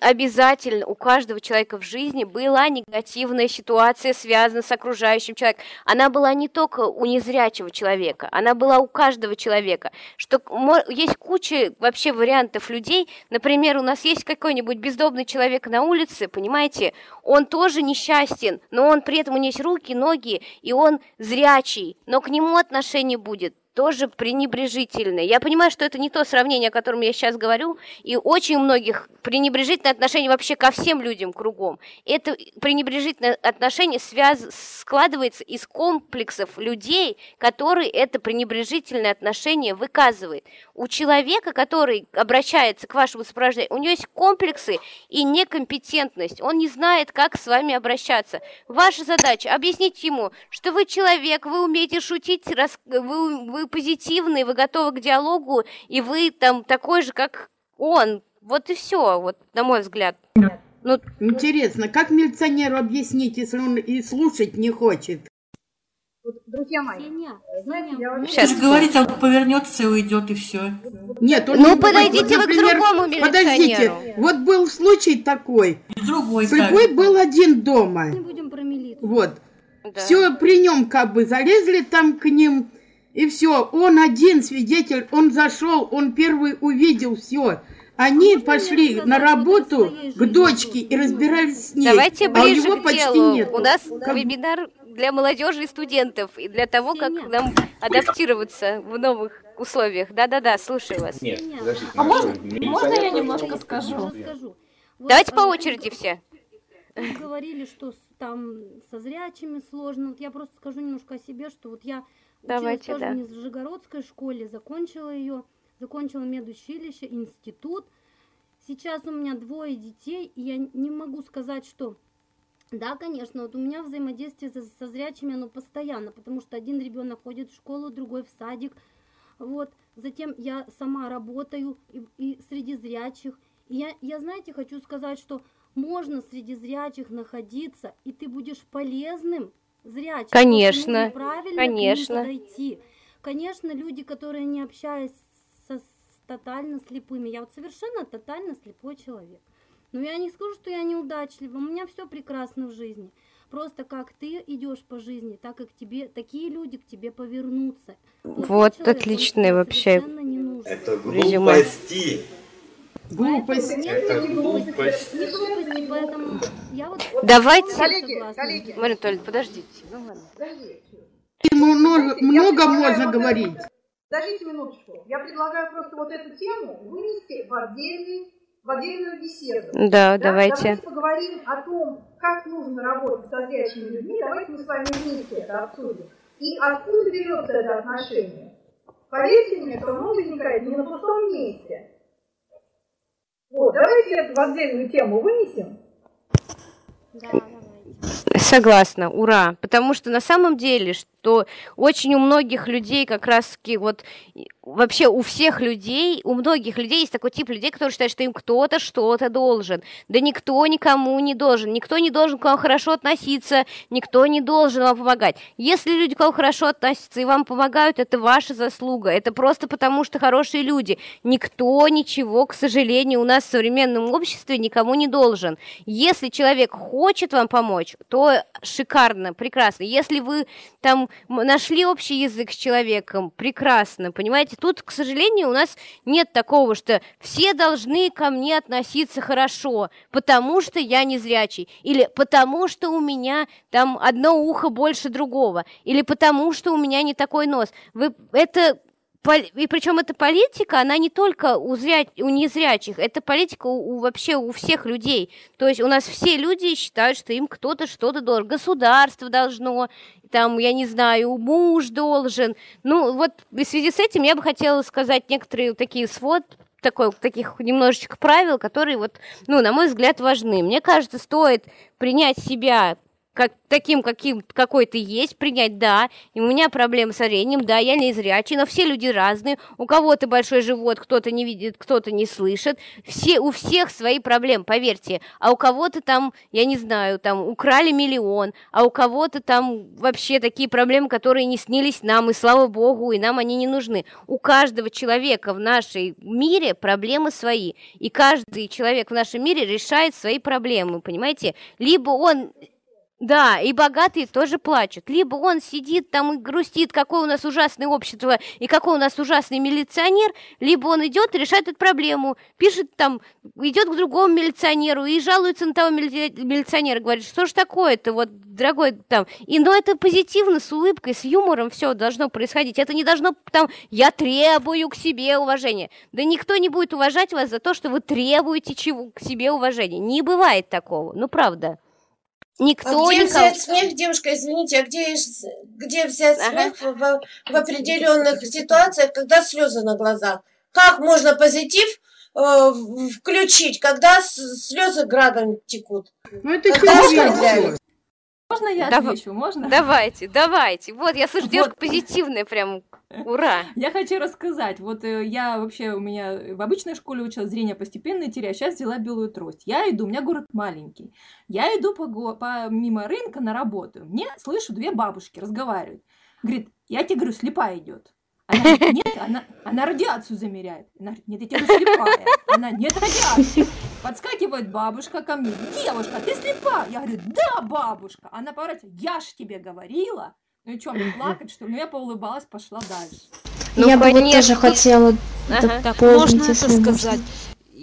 Speaker 2: Обязательно у каждого человека в жизни была негативная ситуация, связанная с окружающим человеком. Она была не только у незрячего человека, она была у каждого человека. Что есть куча вообще вариантов людей. Например, у нас есть какой-нибудь бездомный человек на улице, понимаете, он тоже несчастен, но он при этом у него есть руки, ноги, и он зрячий, но к нему отношение будет тоже пренебрежительное. Я понимаю, что это не то сравнение, о котором я сейчас говорю, и очень у многих пренебрежительное отношение вообще ко всем людям кругом. Это пренебрежительное отношение связ... складывается из комплексов людей, которые это пренебрежительное отношение выказывает. У человека, который обращается к вашему сопровождению, у него есть комплексы и некомпетентность. Он не знает, как с вами обращаться. Ваша задача объяснить ему, что вы человек, вы умеете шутить, вы, вы вы позитивный, вы готовы к диалогу, и вы там такой же, как он. Вот и все, вот, на мой взгляд.
Speaker 6: Ну, Интересно, как милиционеру объяснить, если он и слушать не хочет?
Speaker 10: Вот, друзья мои,
Speaker 11: знаете, я Сейчас же говорите, он повернется и уйдет, и все.
Speaker 2: Нет, он ну, подойдите вот, например, вы к другому
Speaker 6: милиционеру. Подождите, вот был случай такой. Другой, Слепой так. был один дома.
Speaker 3: Не будем про милицию.
Speaker 6: Вот. Да. Все при нем как бы залезли там к ним, и все, он один свидетель, он зашел, он первый увидел все. Они а пошли на работу к дочке и разбирались с ней.
Speaker 2: Давайте ближе а у него к делу. Нет. У нас как... вебинар для молодежи и студентов, и для того, как нам адаптироваться в новых условиях. Да-да-да, слушаю вас.
Speaker 12: Нет, подождите. А можно, можно я немножко скажу?
Speaker 2: Давайте по очереди все.
Speaker 3: Вы говорили, что там со зрячими сложно. Вот я просто скажу немножко о себе, что вот я Давайте, Училась тоже да. в Нижегородской школе, закончила ее, закончила медучилище, институт. Сейчас у меня двое детей, и я не могу сказать, что Да, конечно, вот у меня взаимодействие со, со зрячими, оно постоянно, потому что один ребенок ходит в школу, другой в садик, вот, затем я сама работаю и, и среди зрячих, и я, я, знаете, хочу сказать, что можно среди зрячих находиться, и ты будешь полезным зрячим.
Speaker 2: Конечно, конечно.
Speaker 3: Конечно, люди, которые не общаются с тотально слепыми, я вот совершенно тотально слепой человек. Но я не скажу, что я неудачлива, у меня все прекрасно в жизни. Просто как ты идешь по жизни, так как тебе такие люди к тебе повернутся.
Speaker 2: Вот человек, отличный вообще.
Speaker 13: Это глупости.
Speaker 6: Глупость.
Speaker 13: Это глупость.
Speaker 3: Не глупости, поэтому я вот...
Speaker 2: Давайте...
Speaker 10: Коллеги, коллеги.
Speaker 2: Марина Анатольевна, подождите. Ну ладно.
Speaker 6: Много, много можно говорить.
Speaker 10: Подождите минуточку. Я предлагаю просто вот эту тему вынести в отдельный в отдельную беседу.
Speaker 2: Да, да, давайте.
Speaker 10: Давайте поговорим о том, как нужно работать со зрячими людьми. Давайте мы с вами вместе это обсудим. И откуда берется это отношение. Поверьте мне, что оно возникает не на пустом месте. Вот, давайте это в отдельную тему вынесем.
Speaker 3: Да,
Speaker 2: Согласна, ура. Потому что на самом деле, что очень у многих людей как раз-таки вот вообще у всех людей, у многих людей есть такой тип людей, которые считают, что им кто-то что-то должен. Да никто никому не должен. Никто не должен к вам хорошо относиться, никто не должен вам помогать. Если люди к вам хорошо относятся и вам помогают, это ваша заслуга. Это просто потому, что хорошие люди. Никто ничего, к сожалению, у нас в современном обществе никому не должен. Если человек хочет вам помочь, то шикарно, прекрасно. Если вы там нашли общий язык с человеком, прекрасно, понимаете? тут, к сожалению, у нас нет такого, что все должны ко мне относиться хорошо, потому что я незрячий, или потому что у меня там одно ухо больше другого, или потому что у меня не такой нос. Вы это и причем эта политика, она не только у, зря... у незрячих, это политика у, у вообще у всех людей. То есть у нас все люди считают, что им кто-то что-то должен, государство должно, там, я не знаю, муж должен. Ну, вот в связи с этим я бы хотела сказать некоторые такие свод такой, таких немножечко правил, которые вот, ну, на мой взгляд, важны. Мне кажется, стоит принять себя как, таким, каким, какой ты есть, принять, да, и у меня проблемы с зрением, да, я не зрячий, но все люди разные, у кого-то большой живот, кто-то не видит, кто-то не слышит, все, у всех свои проблемы, поверьте, а у кого-то там, я не знаю, там украли миллион, а у кого-то там вообще такие проблемы, которые не снились нам, и слава богу, и нам они не нужны. У каждого человека в нашей мире проблемы свои, и каждый человек в нашем мире решает свои проблемы, понимаете? Либо он да, и богатые тоже плачут. Либо он сидит там и грустит, какое у нас ужасное общество и какой у нас ужасный милиционер, либо он идет и решает эту проблему, пишет там, идет к другому милиционеру и жалуется на того мили... милиционера, говорит, что ж такое-то, вот, дорогой, там. И, но это позитивно, с улыбкой, с юмором все должно происходить. Это не должно, там, я требую к себе уважения. Да никто не будет уважать вас за то, что вы требуете чего к себе уважения. Не бывает такого, ну правда. Никто
Speaker 14: а где
Speaker 2: никого...
Speaker 14: взять смех, девушка, извините, а где, где взять ага. смех в, в определенных ситуациях, когда слезы на глазах? Как можно позитив э, включить, когда слезы градом текут?
Speaker 6: Ну это когда
Speaker 11: можно я Дав... отвечу? Можно?
Speaker 2: Давайте, давайте. Вот, я слышу, девушка вот. позитивная прям. Ура!
Speaker 11: Я хочу рассказать. Вот э, я вообще, у меня в обычной школе училась, зрение постепенно теряю, сейчас взяла белую трость. Я иду, у меня город маленький. Я иду по, по мимо рынка на работу. Мне слышу две бабушки разговаривают. Говорит, я тебе говорю, слепая идет. Она говорит, нет, она, она радиацию замеряет. Она говорит, нет, я тебе говорю, слепая. Она, нет радиации. Подскакивает бабушка ко мне. Девушка, ты слепа? Я говорю, да, бабушка. Она поворачивается, я ж тебе говорила. Ну и что, мне плакать, что ли? Ну я поулыбалась, пошла дальше.
Speaker 15: Ну, я бы тоже хотела
Speaker 16: ага. Так, можно это сказать?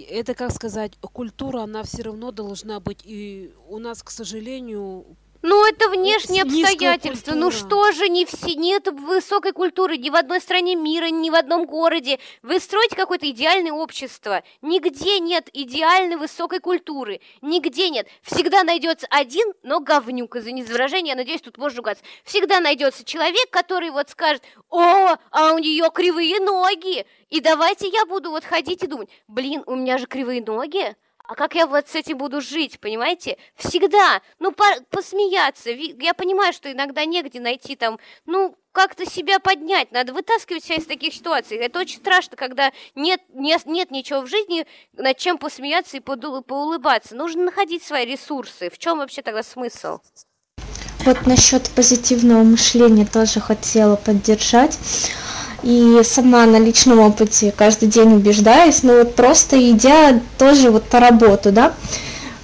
Speaker 16: Это, как сказать, культура, она все равно должна быть. И у нас, к сожалению,
Speaker 2: ну, это внешние обстоятельства. Ну что же, не все, нет высокой культуры ни в одной стране мира, ни в одном городе. Вы строите какое-то идеальное общество. Нигде нет идеальной высокой культуры. Нигде нет. Всегда найдется один, но говнюк, извини за выражение, я надеюсь, тут можно ругаться. Всегда найдется человек, который вот скажет, о, а у нее кривые ноги. И давайте я буду вот ходить и думать, блин, у меня же кривые ноги, а как я вот с этим буду жить, понимаете? Всегда, ну, по посмеяться. Я понимаю, что иногда негде найти там, ну, как-то себя поднять, надо вытаскивать себя из таких ситуаций. Это очень страшно, когда нет, нет, нет ничего в жизни, над чем посмеяться и поулыбаться. Нужно находить свои ресурсы. В чем вообще тогда смысл?
Speaker 15: Вот насчет позитивного мышления тоже хотела поддержать. И сама на личном опыте каждый день убеждаюсь, но вот просто идя тоже вот по работу, да,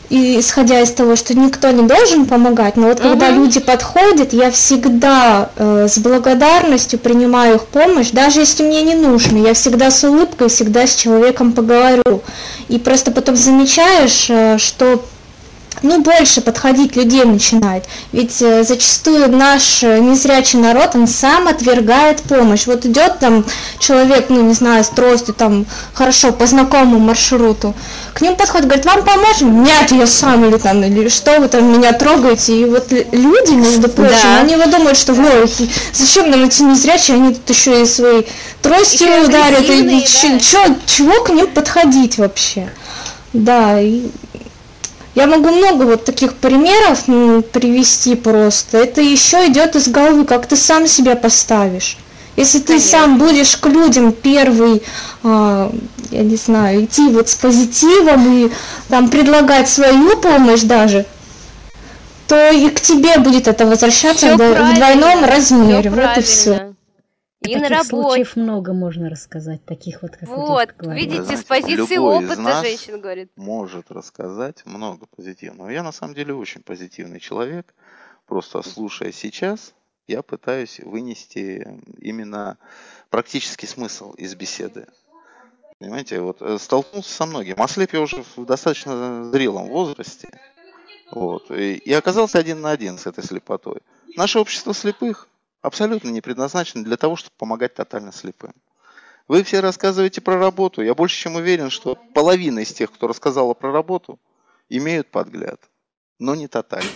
Speaker 15: и исходя из того, что никто не должен помогать, но вот uh-huh. когда люди подходят, я всегда э, с благодарностью принимаю их помощь, даже если мне не нужно, я всегда с улыбкой, всегда с человеком поговорю. И просто потом замечаешь, э, что ну, больше подходить людей начинает. Ведь э, зачастую наш э, незрячий народ, он сам отвергает помощь. Вот идет там человек, ну, не знаю, с тростью, там, хорошо, по знакомому маршруту, к ним подходит, говорит, вам поможем? Нет, я сам, или там, или что вы там меня трогаете? И вот люди, между прочим, да. они вот думают, что, ну, зачем нам эти незрячие, они тут еще и свои тростью ударят, и, да. чё, чего к ним подходить вообще? Да, и я могу много вот таких примеров привести просто. Это еще идет из головы, как ты сам себя поставишь. Если ты Конечно. сам будешь к людям первый, а, я не знаю, идти вот с позитивом и там предлагать свою помощь даже, то и к тебе будет это возвращаться в двойном размере. Вот и все.
Speaker 17: И таких на работе. случаев много можно рассказать, таких вот, как
Speaker 2: Вот, вот видите, знаете, с позиции опыта женщин говорит.
Speaker 7: может рассказать много позитивного. Я на самом деле очень позитивный человек. Просто слушая сейчас, я пытаюсь вынести именно практический смысл из беседы. Понимаете, вот э, столкнулся со многим. Ослеп я уже в достаточно зрелом возрасте. Вот, и, и оказался один на один с этой слепотой. Наше общество слепых абсолютно не предназначены для того, чтобы помогать тотально слепым. Вы все рассказываете про работу. Я больше чем уверен, что половина из тех, кто рассказала про работу, имеют подгляд, но не тотальники.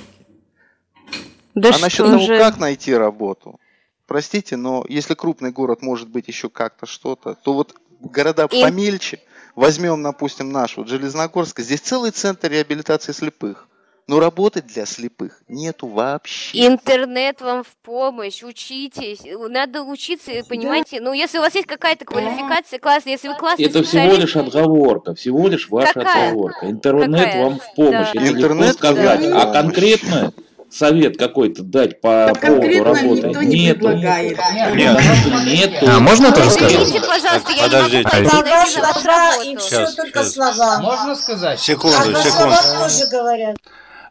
Speaker 7: Да а насчет того, же... как найти работу, простите, но если крупный город может быть еще как-то что-то, то вот города И... помельче, возьмем, допустим, наш вот Железногорск, здесь целый центр реабилитации слепых. Но работать для слепых нету вообще.
Speaker 2: Интернет вам в помощь, учитесь. Надо учиться, понимаете? Да. Ну, если у вас есть какая-то квалификация классная, если вы классный
Speaker 18: Это всего лишь отговорка, всего лишь ваша Какая? отговорка. Интернет Какая? вам в помощь. Да. Это Интернет сказать. Да. А конкретно совет какой-то дать по так поводу работы никто не нету. предлагает.
Speaker 1: Нет. Нету. А можно тоже сказать?
Speaker 2: пожалуйста, я Подождите. не могу
Speaker 14: слова и все только слова.
Speaker 9: Можно сказать? Секунду, а секунду.
Speaker 14: тоже говорят.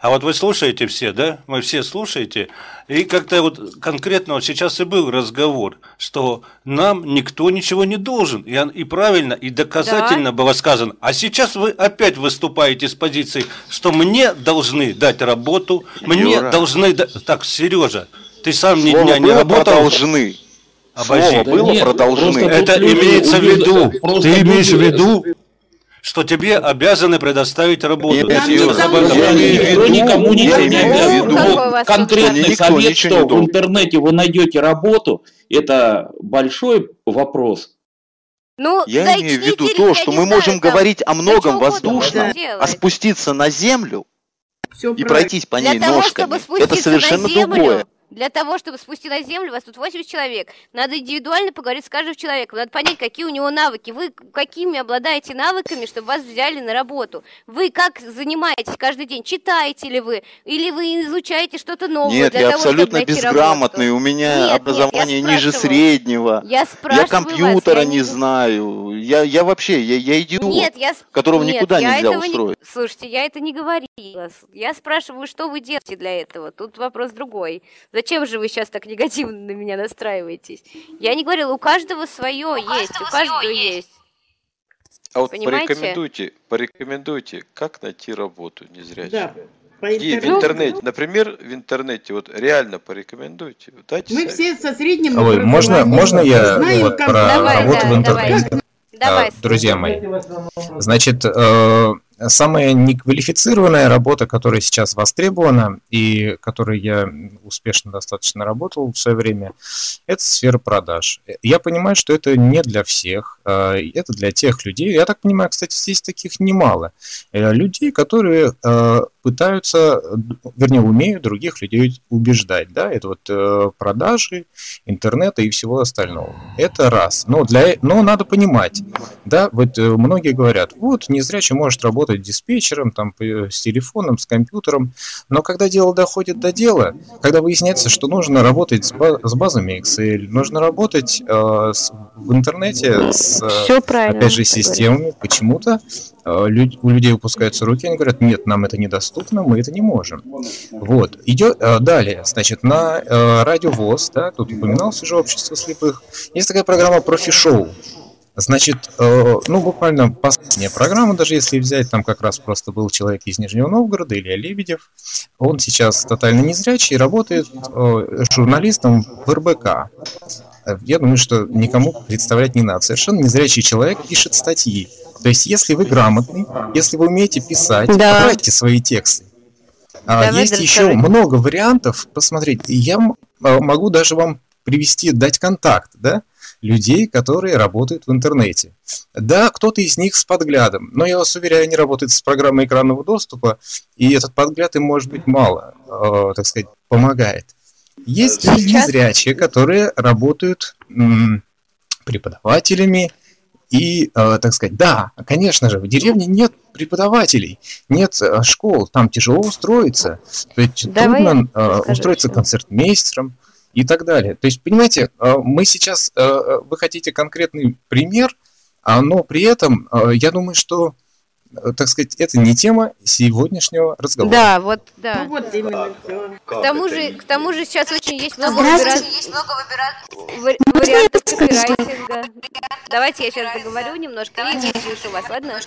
Speaker 9: А вот вы слушаете все, да? Мы все слушаете. И как-то вот конкретно вот сейчас и был разговор, что нам никто ничего не должен. И, и правильно, и доказательно да. было сказано. А сейчас вы опять выступаете с позиции, что мне должны дать работу, мне Юра. должны... дать. Так, Сережа, ты сам ни дня не работал?
Speaker 7: должны.
Speaker 9: Обожди.
Speaker 7: Слово было да продолжены.
Speaker 9: Это имеется в виду. Ты имеешь в виду, что тебе обязаны предоставить работу. Нет,
Speaker 18: Никто никому ничего не обязан. Конкретный совет, что в интернете вы найдете работу, это большой вопрос.
Speaker 7: Ну, я имею в виду то, что мы можем говорить о многом воздушном, а спуститься на землю и пройтись по ней ножками, это совершенно другое.
Speaker 2: Для того, чтобы спустить на землю, вас тут 80 человек. Надо индивидуально поговорить с каждым человеком. Надо понять, какие у него навыки. Вы какими обладаете навыками, чтобы вас взяли на работу. Вы как занимаетесь каждый день? Читаете ли вы? Или вы изучаете что-то новое?
Speaker 7: Нет, я того, абсолютно безграмотный. Работу? У меня нет, образование нет, ниже среднего. Я, я компьютера вас, я не, не знаю. Я, я вообще, я, я идиот, нет, я... которого нет, никуда нельзя устроить.
Speaker 2: Не... Слушайте, я это не говорила. Я спрашиваю, что вы делаете для этого. Тут вопрос другой. Зачем же вы сейчас так негативно на меня настраиваетесь? Я не говорила, у каждого свое у есть, каждого у каждого есть. есть.
Speaker 8: А вот Понимаете? порекомендуйте, порекомендуйте, как найти работу незрячим. Да. По интернету. И в интернете, например, в интернете, вот реально порекомендуйте.
Speaker 6: Дайте Мы все со средним
Speaker 1: а вы, можно, можно я Знаем, вот, про давай, работу да, в интернете? Давай. Давай, друзья мои, значит, э, самая неквалифицированная работа, которая сейчас востребована и которой я успешно достаточно работал в свое время, это сфера продаж. Я понимаю, что это не для всех, а, это для тех людей. Я так понимаю, кстати, здесь таких немало. Э, людей, которые а, пытаются, вернее, умеют других людей убеждать. Да? Это вот э, продажи, интернета и всего остального. Это раз. Но, для, но надо понимать, да, вот э, многие говорят, вот, незрячий может работать диспетчером, там, с телефоном, с компьютером, но когда дело доходит до дела, когда выясняется, что нужно работать с, с базами Excel, нужно работать э, с, в интернете с, Все опять же, системами, почему-то люд, у людей выпускаются руки, они говорят, нет, нам это недоступно, мы это не можем. Вот, идет э, далее, значит, на э, радио ВОЗ, да, тут упоминалось уже общество слепых, есть такая программа «Профи-шоу», Значит, э, ну, буквально последняя программа, даже если взять, там как раз просто был человек из Нижнего Новгорода, Илья Лебедев. Он сейчас тотально незрячий работает э, журналистом в РБК. Я думаю, что никому представлять не надо. Совершенно незрячий человек пишет статьи. То есть, если вы грамотный, если вы умеете писать, да. отправьте свои тексты. А, есть еще много вариантов посмотреть. Я могу даже вам привести, дать контакт, да? Людей, которые работают в интернете. Да, кто-то из них с подглядом, но я вас уверяю, они работают с программой экранного доступа, и этот подгляд им может быть мало, э, так сказать, помогает. Есть Сейчас... незрячие, которые работают м, преподавателями, и, э, так сказать, да, конечно же, в деревне нет преподавателей, нет э, школ, там тяжело устроиться. То есть Давай трудно э, устроиться концертмейстером, и так далее. То есть, понимаете, э, мы сейчас, э, э, вы хотите конкретный пример, а, но при этом я думаю, что так сказать, это не тема сегодняшнего разговора.
Speaker 2: Да, вот, да. Ну, вот именно. К тому же, к тому же сейчас очень есть много, выбира... есть много выбира... вариантов копирайтинга. Давайте я сейчас договорю немножко и слышу вас, ладно?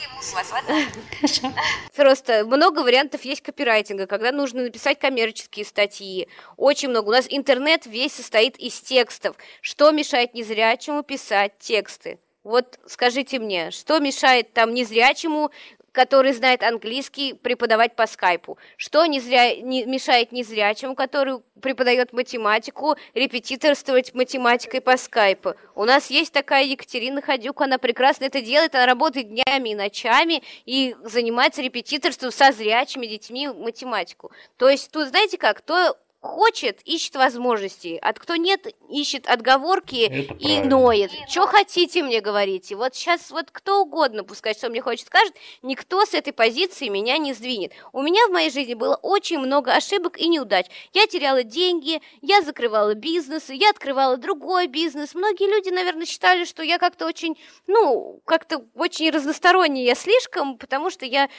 Speaker 2: Просто много вариантов есть копирайтинга, когда нужно написать коммерческие статьи. Очень много. У нас интернет весь состоит из текстов. Что мешает незрячему писать тексты? Вот скажите мне, что мешает там незрячему, который знает английский, преподавать по скайпу? Что незря... не... мешает незрячему, который преподает математику, репетиторствовать математикой по скайпу? У нас есть такая Екатерина Ходюк, она прекрасно это делает, она работает днями и ночами и занимается репетиторством со зрячими детьми математику. То есть тут, знаете как, то хочет, ищет возможности, а кто нет, ищет отговорки Это и правильно. ноет. Что хотите мне говорите? Вот сейчас вот кто угодно, пускай что мне хочет скажет, никто с этой позиции меня не сдвинет. У меня в моей жизни было очень много ошибок и неудач. Я теряла деньги, я закрывала бизнес, я открывала другой бизнес. Многие люди, наверное, считали, что я как-то очень, ну, как-то очень разносторонняя я слишком, потому что я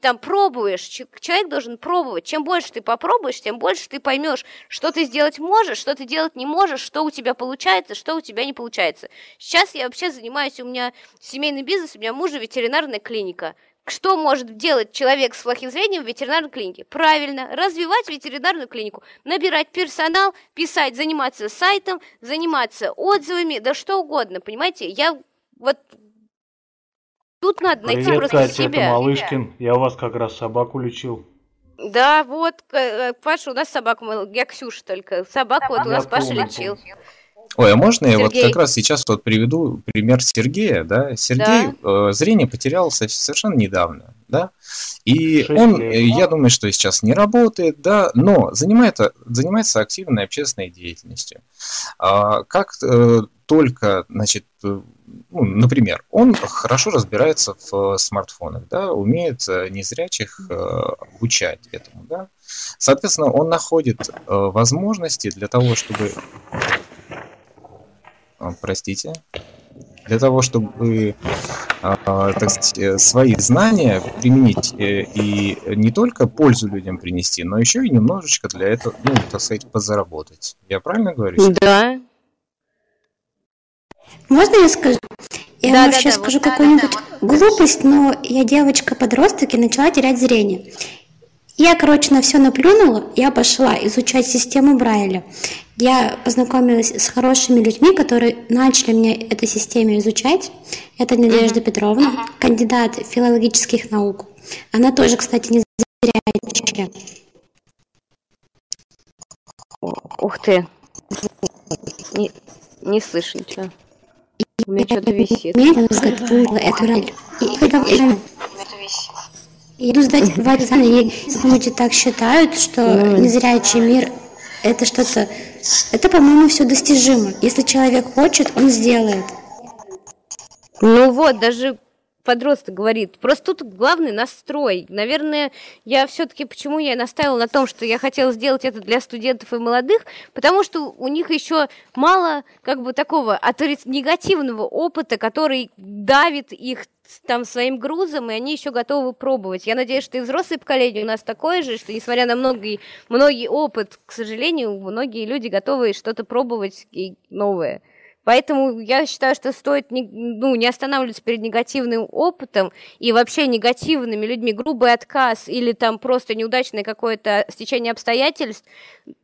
Speaker 2: там пробуешь, человек должен пробовать. Чем больше ты попробуешь, тем больше ты поймешь, поймешь, что ты сделать можешь, что ты делать не можешь, что у тебя получается, что у тебя не получается. Сейчас я вообще занимаюсь, у меня семейный бизнес, у меня мужа ветеринарная клиника. Что может делать человек с плохим зрением в ветеринарной клинике? Правильно, развивать ветеринарную клинику, набирать персонал, писать, заниматься сайтом, заниматься отзывами, да что угодно, понимаете? Я вот тут надо найти
Speaker 19: Привет,
Speaker 2: просто
Speaker 19: Катя,
Speaker 2: себя.
Speaker 19: это Малышкин. Я у вас как раз собаку лечил.
Speaker 2: Да, вот, э, Паша, у нас собака, я Ксюша только. Собаку вот у нас Паша лечил.
Speaker 1: Ой, а можно Сергей. я вот как раз сейчас вот приведу пример Сергея, да? Сергей да. Э, зрение потерял совершенно недавно, да? И он, лет. Э, я думаю, что сейчас не работает, да, но занимается, занимается активной общественной деятельностью. А, как э, только, значит, э, ну, например, он хорошо разбирается в смартфонах, да, умеет э, незрячих э, обучать этому, да. Соответственно, он находит э, возможности для того, чтобы, э, простите, для того, чтобы, э, так сказать, свои знания применить э, и не только пользу людям принести, но еще и немножечко для этого, ну, так сказать, подзаработать. Я правильно говорю?
Speaker 2: Да.
Speaker 20: Можно я скажу? Я, да, может, да, сейчас да, скажу вот, какую-нибудь да, да, глупость, но я девочка-подросток и начала терять зрение. Я, короче, на все наплюнула, я пошла изучать систему Брайля. Я познакомилась с хорошими людьми, которые начали мне эту систему изучать. Это Надежда uh-huh. Петровна, uh-huh. кандидат филологических наук. Она тоже, кстати, не зрячая.
Speaker 2: Ух ты. Не, не слышу ничего. У меня что-то висит. Эту роль.
Speaker 20: Я иду сдать в экзамен, и люди так считают, что незрячий мир – это что-то… Это, по-моему, все достижимо. Если человек хочет, он сделает.
Speaker 2: Ну вот, даже подросток говорит. Просто тут главный настрой. Наверное, я все-таки почему я настаивала на том, что я хотела сделать это для студентов и молодых, потому что у них еще мало как бы такого негативного опыта, который давит их там своим грузом, и они еще готовы пробовать. Я надеюсь, что и взрослое поколение у нас такое же, что несмотря на многие, многие опыт, к сожалению, многие люди готовы что-то пробовать и новое. Поэтому я считаю, что стоит не, ну, не останавливаться перед негативным опытом и вообще негативными людьми. Грубый отказ или там просто неудачное какое-то стечение обстоятельств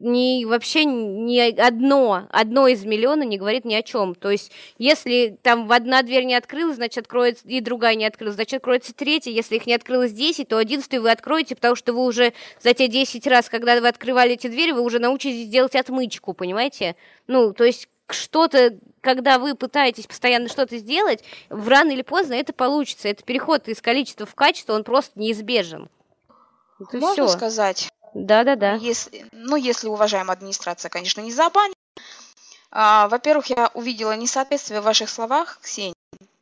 Speaker 2: ни, вообще ни одно, одно из миллиона не говорит ни о чем. То есть если там одна дверь не открылась, значит откроется и другая не открылась, значит откроется третья. Если их не открылось 10, то одиннадцатую вы откроете, потому что вы уже за те 10 раз, когда вы открывали эти двери, вы уже научитесь делать отмычку, понимаете? Ну, то есть что-то, когда вы пытаетесь постоянно что-то сделать, в рано или поздно это получится. Это переход из количества в качество, он просто неизбежен.
Speaker 4: Это Можно все. сказать?
Speaker 2: Да, да, да.
Speaker 4: Если, ну, если уважаемая администрация, конечно, не забанит. А, во-первых, я увидела несоответствие в ваших словах, Ксения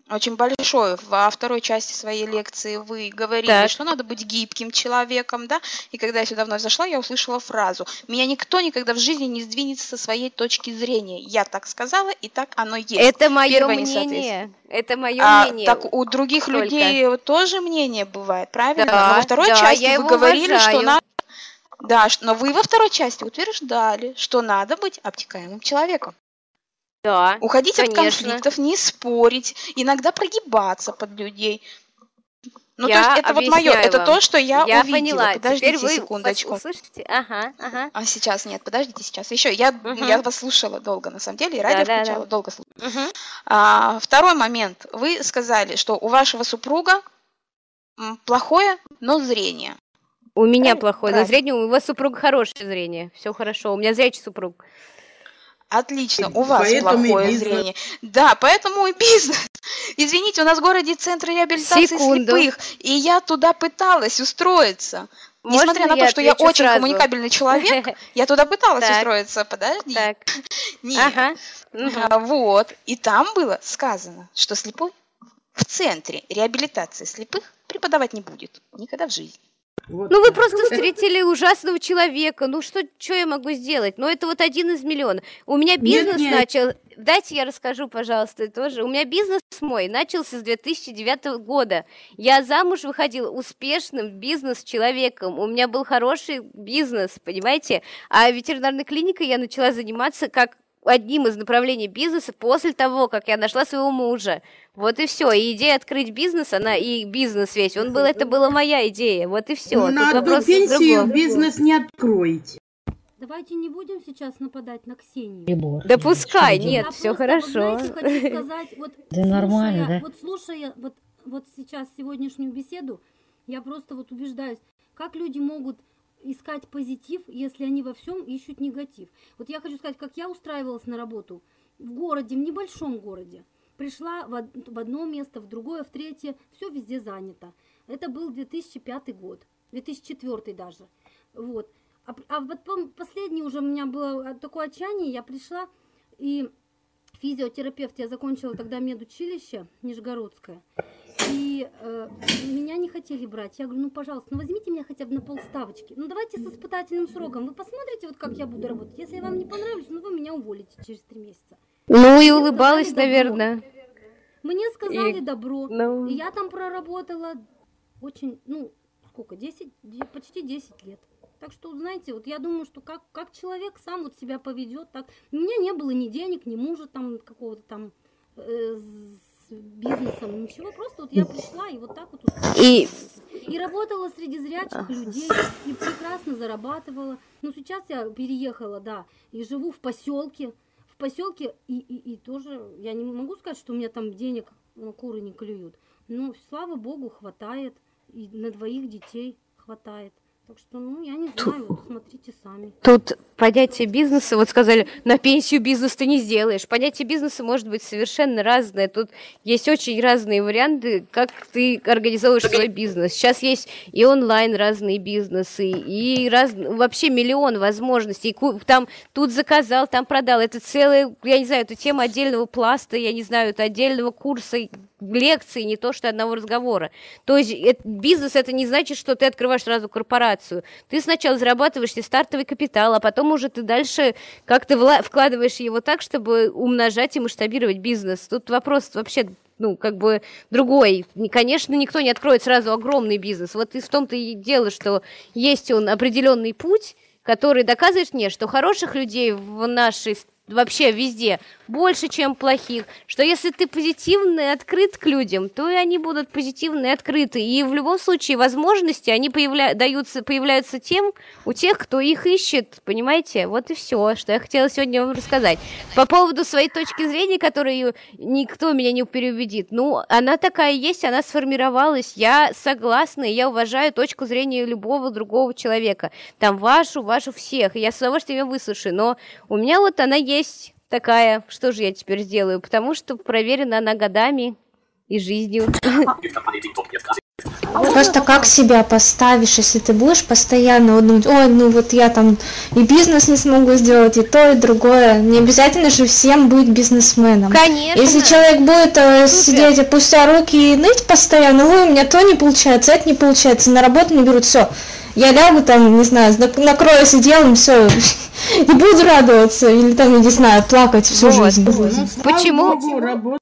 Speaker 4: очень большой. Во второй части своей лекции вы говорили, так. что надо быть гибким человеком, да? И когда я сюда вновь зашла, я услышала фразу «Меня никто никогда в жизни не сдвинется со своей точки зрения». Я так сказала, и так оно есть.
Speaker 2: Это мое мнение. Это мое а, мнение.
Speaker 4: Так у других Только. людей тоже мнение бывает, правильно? Да, но во второй да, части вы говорили, уважаю. что надо... Да, но вы во второй части утверждали, что надо быть обтекаемым человеком.
Speaker 2: Да,
Speaker 4: Уходить конечно. от конфликтов, не спорить, иногда прогибаться под людей. Ну, я то есть это вот мое, вам. это то, что я, я увидела. Поняла. Подождите Теперь вы секундочку.
Speaker 2: Слышите? Ага, ага.
Speaker 4: А сейчас нет, подождите, сейчас. Еще я, угу. я вас слушала долго, на самом деле, и радио да, включала, да, да. долго слушала. Угу. А, второй момент. Вы сказали, что у вашего супруга плохое, но зрение.
Speaker 2: У меня Правильно? плохое, Правильно. но зрение, у вас супруга хорошее зрение. Все хорошо. У меня зрячий супруг.
Speaker 4: Отлично, у вас поэтому плохое зрение. Да, поэтому и бизнес. Извините, у нас в городе центр реабилитации Секунду. слепых, и я туда пыталась устроиться. Можно Несмотря на то, что я очень сразу? коммуникабельный человек, я туда пыталась так. устроиться. Подожди. Так. Нет. Ага. А, вот. И там было сказано, что слепой в центре реабилитации слепых преподавать не будет. Никогда в жизни.
Speaker 2: Вот. Ну вы просто встретили ужасного человека. Ну что, что я могу сделать? Ну это вот один из миллионов. У меня бизнес нет, нет. начал. Дайте я расскажу, пожалуйста, тоже. У меня бизнес мой начался с 2009 года. Я замуж выходила успешным бизнес-человеком. У меня был хороший бизнес, понимаете? А ветеринарной клиникой я начала заниматься как одним из направлений бизнеса после того, как я нашла своего мужа. Вот и все. И идея открыть бизнес, она и бизнес весь, он был, это была моя идея. Вот и все.
Speaker 6: На одну пенсию бизнес не откроете.
Speaker 3: Давайте не будем сейчас нападать на Ксению.
Speaker 2: Прибор. Да пускай, нет, все хорошо.
Speaker 3: Знаете, хочу сказать, вот,
Speaker 17: да нормально, да?
Speaker 3: Вот слушая вот, вот сейчас сегодняшнюю беседу, я просто вот убеждаюсь, как люди могут искать позитив, если они во всем ищут негатив. Вот я хочу сказать, как я устраивалась на работу в городе, в небольшом городе. Пришла в, одно место, в другое, в третье, все везде занято. Это был 2005 год, 2004 даже. Вот. А, а потом последний уже у меня было такое отчаяние, я пришла и физиотерапевт, я закончила тогда медучилище Нижегородское. И э, меня не хотели брать. Я говорю, ну, пожалуйста, ну возьмите меня хотя бы на полставочки. Ну, давайте с испытательным сроком. Вы посмотрите, вот как я буду работать. Если я вам не понравлюсь, ну, вы меня уволите через три месяца.
Speaker 2: Ну, и улыбалась, наверное.
Speaker 3: Мне сказали и... добро. Ну... И я там проработала очень, ну, сколько, 10, почти 10 лет. Так что, знаете, вот я думаю, что как, как человек сам вот себя поведет, так. У меня не было ни денег, ни мужа там какого-то там э, бизнесом, ничего, просто вот я пришла и вот так вот.
Speaker 2: И,
Speaker 3: И работала среди зрячих людей, и прекрасно зарабатывала. Ну, сейчас я переехала, да, и живу в поселке. В поселке, и, и, и тоже, я не могу сказать, что у меня там денег ну, куры не клюют. Но, слава богу, хватает. И на двоих детей хватает. Так что, ну, я не знаю, вот смотрите сами.
Speaker 2: Тут понятие бизнеса, вот сказали, на пенсию бизнес ты не сделаешь. Понятие бизнеса может быть совершенно разное. Тут есть очень разные варианты, как ты организовываешь свой бизнес. Сейчас есть и онлайн разные бизнесы, и раз... вообще миллион возможностей. Там тут заказал, там продал. Это целая, я не знаю, это тема отдельного пласта, я не знаю, это отдельного курса, лекции, не то что одного разговора. То есть это, бизнес это не значит, что ты открываешь сразу корпорацию. Ты сначала зарабатываешь стартовый капитал, а потом уже ты дальше как-то вкладываешь его так, чтобы умножать и масштабировать бизнес. Тут вопрос вообще ну, как бы другой. Конечно, никто не откроет сразу огромный бизнес. Вот и в том-то и дело, что есть он определенный путь, который доказывает мне, что хороших людей в нашей вообще везде больше, чем плохих, что если ты позитивный, открыт к людям, то и они будут позитивны и открыты. И в любом случае возможности, они появля... даются, появляются тем, у тех, кто их ищет, понимаете? Вот и все, что я хотела сегодня вам рассказать. По поводу своей точки зрения, которую никто меня не переубедит, ну, она такая есть, она сформировалась, я согласна, и я уважаю точку зрения любого другого человека, там вашу, вашу всех, и я с удовольствием ее выслушаю, но у меня вот она есть, такая, что же я теперь сделаю? Потому что проверена она годами и жизнью.
Speaker 15: Просто как себя поставишь, если ты будешь постоянно думать, ой, ну вот я там и бизнес не смогу сделать, и то, и другое. Не обязательно же всем быть бизнесменом.
Speaker 2: Конечно.
Speaker 15: Если человек будет э, сидеть, опустя руки и ныть постоянно, ой, у меня то не получается, это не получается, на работу не берут, все я лягу там, не знаю, накроюсь делом, все, не буду радоваться, или там, я не знаю, плакать всю вот. жизнь. Ну,
Speaker 2: Почему?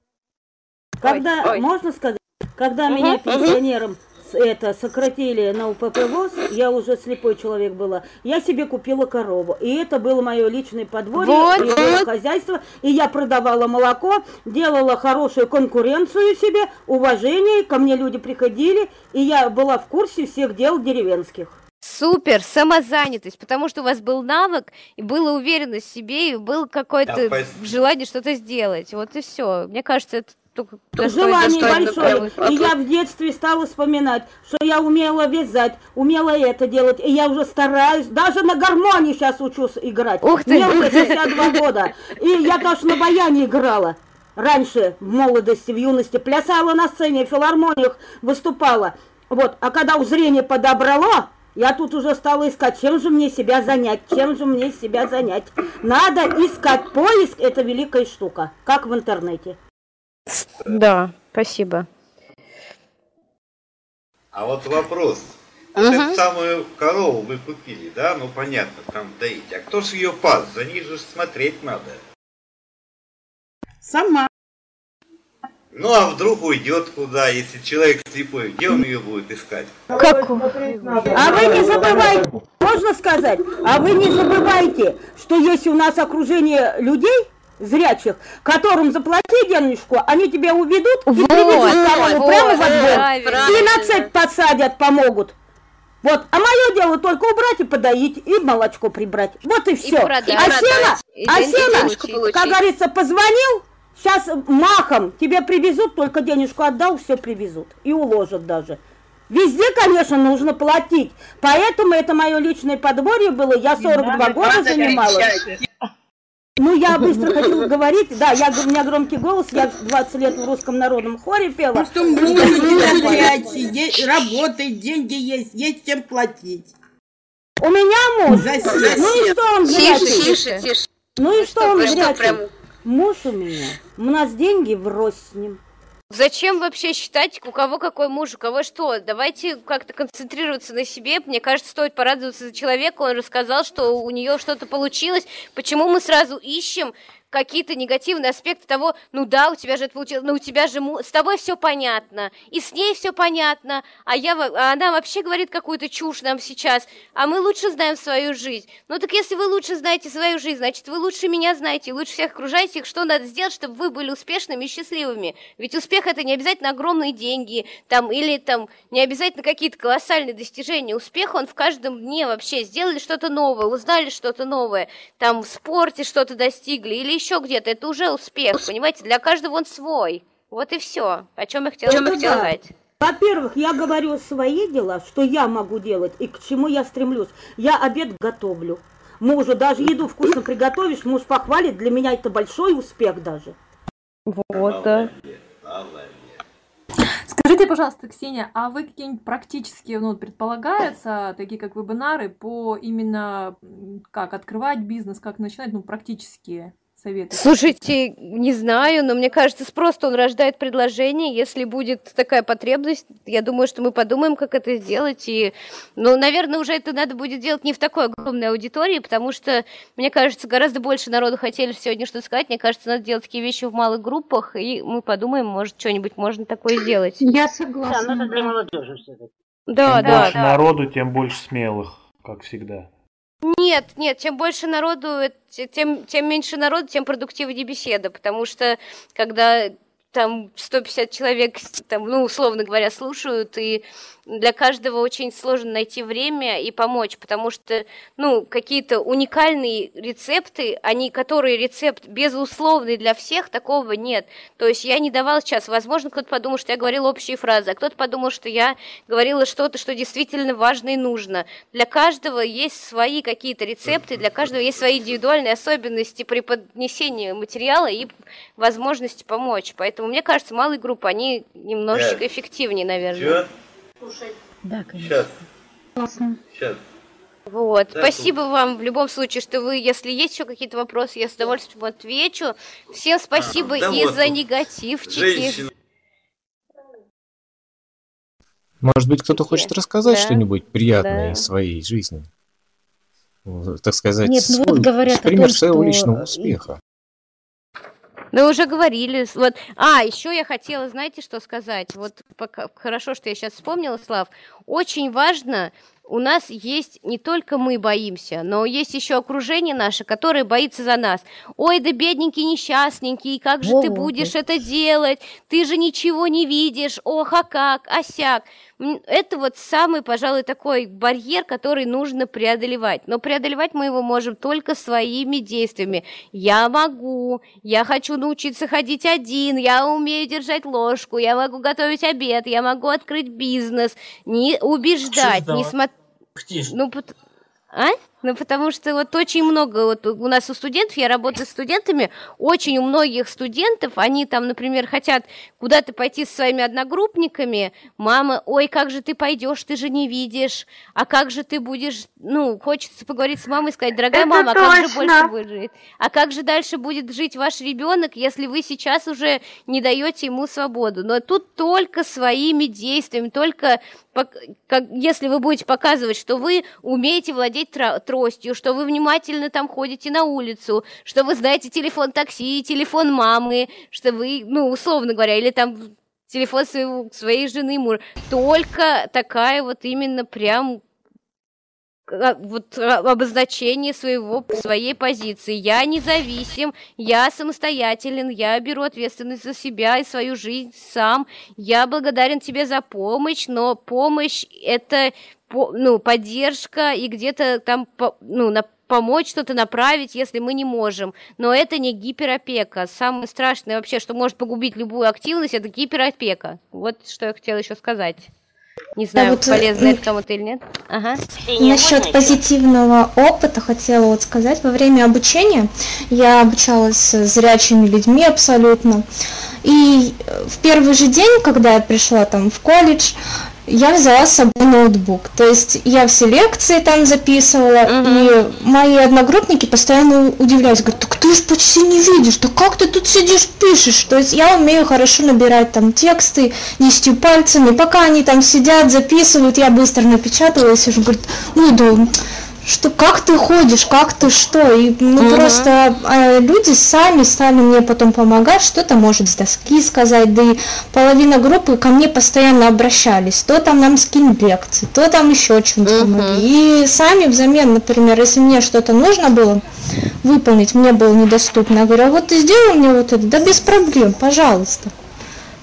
Speaker 21: Когда, ой, ой. можно сказать, когда угу, меня пенсионером угу. это сократили на УПП ВОЗ, я уже слепой человек была, я себе купила корову. И это было мое личное подворье, вот, и вот. хозяйство. И я продавала молоко, делала хорошую конкуренцию себе, уважение, ко мне люди приходили, и я была в курсе всех дел деревенских.
Speaker 2: Супер, самозанятость, потому что у вас был навык, и была уверенность в себе, и было какое-то да, желание что-то сделать. Вот и все. Мне кажется, это только
Speaker 21: Желание большое. И я в детстве стала вспоминать, что я умела вязать, умела это делать. И я уже стараюсь, даже на гармонии сейчас учусь играть.
Speaker 2: Ух ты!
Speaker 21: Мне уже 62 года. И я даже на баяне играла. Раньше, в молодости, в юности, плясала на сцене, в филармониях выступала. Вот, а когда у зрения подобрало, я тут уже стала искать, чем же мне себя занять, чем же мне себя занять. Надо искать поиск, это великая штука, как в интернете.
Speaker 2: Да, спасибо.
Speaker 13: А вот вопрос. Вот угу. эту самую корову вы купили, да? Ну понятно, там доить. А кто ж ее пас? За ней же смотреть надо.
Speaker 21: Сама.
Speaker 13: Ну а вдруг уйдет куда, если человек слепой, где он ее будет искать?
Speaker 21: Как? А вы не забывайте, можно сказать, а вы не забывайте, что если у нас окружение людей, зрячих, которым заплати денежку, они тебя уведут и вот, приведут корову вот, прямо во двор. И на цепь посадят, помогут. Вот, а мое дело только убрать и подоить, и молочко прибрать. Вот и все. И продать, а сена, а сена, как говорится, позвонил, Сейчас махом тебе привезут, только денежку отдал, все привезут. И уложат даже. Везде, конечно, нужно платить. Поэтому это мое личное подворье было. Я 42 года занималась. Ну, я быстро хотела говорить. Да, я, у меня громкий голос. Я 20 лет в русском народном хоре пела. Ну,
Speaker 6: что муж у работает, деньги есть, есть чем платить.
Speaker 21: У меня муж. Ну и что он Тише, тише, тише. Ну и что он зрячий? Муж у меня. У нас деньги врозь с ним.
Speaker 2: Зачем вообще считать, у кого какой муж, у кого что? Давайте как-то концентрироваться на себе. Мне кажется, стоит порадоваться за человека. Он рассказал, что у нее что-то получилось. Почему мы сразу ищем какие-то негативные аспекты того, ну да, у тебя же это получилось, ну у тебя же с тобой все понятно, и с ней все понятно, а я, а она вообще говорит какую-то чушь нам сейчас, а мы лучше знаем свою жизнь. Ну так если вы лучше знаете свою жизнь, значит вы лучше меня знаете, лучше всех окружаете, что надо сделать, чтобы вы были успешными и счастливыми. Ведь успех это не обязательно огромные деньги, там, или там не обязательно какие-то колоссальные достижения. Успех он в каждом дне вообще. Сделали что-то новое, узнали что-то новое, там в спорте что-то достигли или еще где-то. Это уже успех, понимаете? Для каждого он свой. Вот и все. О чем я хотела ну, сказать.
Speaker 21: Во-первых, я говорю свои дела, что я могу делать и к чему я стремлюсь. Я обед готовлю. Мужу даже еду вкусно приготовишь, муж похвалит, для меня это большой успех даже.
Speaker 2: Вот, да.
Speaker 11: Скажите, пожалуйста, Ксения, а вы какие-нибудь практические, ну, предполагаются, такие как вебинары по именно как открывать бизнес, как начинать, ну, практические? Советы?
Speaker 2: Слушайте, не знаю, но мне кажется, спрос он рождает предложение. Если будет такая потребность, я думаю, что мы подумаем, как это сделать. И, ну, наверное, уже это надо будет делать не в такой огромной аудитории, потому что, мне кажется, гораздо больше народу хотели сегодня что-то сказать. Мне кажется, надо делать такие вещи в малых группах, и мы подумаем, может, что-нибудь можно такое сделать.
Speaker 21: Я согласна. Да, это для молодежи все-таки.
Speaker 2: Да,
Speaker 19: Чем
Speaker 2: да,
Speaker 19: больше
Speaker 2: да.
Speaker 19: народу, тем больше смелых, как всегда.
Speaker 2: Нет, нет, чем больше народу, тем, тем меньше народу, тем продуктивнее беседа, потому что когда там 150 человек, там, ну, условно говоря, слушают, и для каждого очень сложно найти время и помочь, потому что, ну, какие-то уникальные рецепты, они, которые рецепт безусловный для всех, такого нет. То есть я не давала сейчас, возможно, кто-то подумал, что я говорила общие фразы, а кто-то подумал, что я говорила что-то, что действительно важно и нужно. Для каждого есть свои какие-то рецепты, для каждого есть свои индивидуальные особенности при поднесении материала и возможности помочь. Поэтому мне кажется, малые группы, они немножечко эффективнее, наверное.
Speaker 21: Слушай.
Speaker 17: Да, конечно.
Speaker 13: Сейчас. Сейчас.
Speaker 2: Вот. Да, Спасибо тут. вам в любом случае, что вы, если есть еще какие-то вопросы, я с удовольствием отвечу. Всем спасибо а, да и вот за негативчики. Женщина.
Speaker 1: Может быть, кто-то хочет рассказать да. что-нибудь приятное да. из своей жизни? Так сказать,
Speaker 17: Нет, ну свой, вот говорят
Speaker 1: пример
Speaker 17: о том,
Speaker 1: своего что... личного успеха.
Speaker 2: Мы уже говорили. Вот. А, еще я хотела, знаете, что сказать? Вот пока, хорошо, что я сейчас вспомнила, Слав. Очень важно у нас есть не только мы боимся, но есть еще окружение наше, которое боится за нас. Ой, да бедненький, несчастненький, как же О, ты будешь это делать? Ты же ничего не видишь, ох, а как, осяк. Это вот самый, пожалуй, такой барьер, который нужно преодолевать. Но преодолевать мы его можем только своими действиями. Я могу, я хочу научиться ходить один, я умею держать ложку, я могу готовить обед, я могу открыть бизнес. Не убеждать, не смотреть. Ну, а? Ну, потому что вот очень много, вот у нас у студентов, я работаю с студентами, очень у многих студентов, они там, например, хотят куда-то пойти со своими одногруппниками, мама, ой, как же ты пойдешь, ты же не видишь, а как же ты будешь, ну, хочется поговорить с мамой и сказать, дорогая Это мама, а как же больше будет жить? А как же дальше будет жить ваш ребенок, если вы сейчас уже не даете ему свободу? Но тут только своими действиями, только как, если вы будете показывать, что вы умеете владеть тростью, что вы внимательно там ходите на улицу, что вы знаете телефон такси, телефон мамы, что вы, ну, условно говоря, или там телефон своего, своей жены, мужа. Только такая вот именно прям вот а, обозначение своего, своей позиции. Я независим, я самостоятелен, я беру ответственность за себя и свою жизнь сам. Я благодарен тебе за помощь, но помощь это ну, поддержка и где-то там ну, на, помочь что-то направить, если мы не можем. Но это не гиперопека. Самое страшное вообще, что может погубить любую активность, это гиперопека. Вот что я хотела еще сказать. Не знаю, да, вот, полезно это кому-то или нет. Ага.
Speaker 15: Насчет позитивного опыта хотела вот сказать. Во время обучения я обучалась с зрячими людьми абсолютно. И в первый же день, когда я пришла там в колледж, я взяла с собой ноутбук. То есть я все лекции там записывала, uh-huh. и мои одногруппники постоянно удивлялись, говорят, так ты же почти не видишь, да как ты тут сидишь, пишешь? То есть я умею хорошо набирать там тексты десятью пальцами, пока они там сидят, записывают, я быстро напечатала и сижу, говорит, ну да, что как ты ходишь, как ты что, и мы угу. просто э, люди сами стали мне потом помогать, что-то может с доски сказать, да и половина группы ко мне постоянно обращались, то там нам скинуть лекции, то там еще что-нибудь угу. помогли, и сами взамен, например, если мне что-то нужно было выполнить, мне было недоступно, я говорю, а вот ты сделал мне вот это, да без проблем, пожалуйста.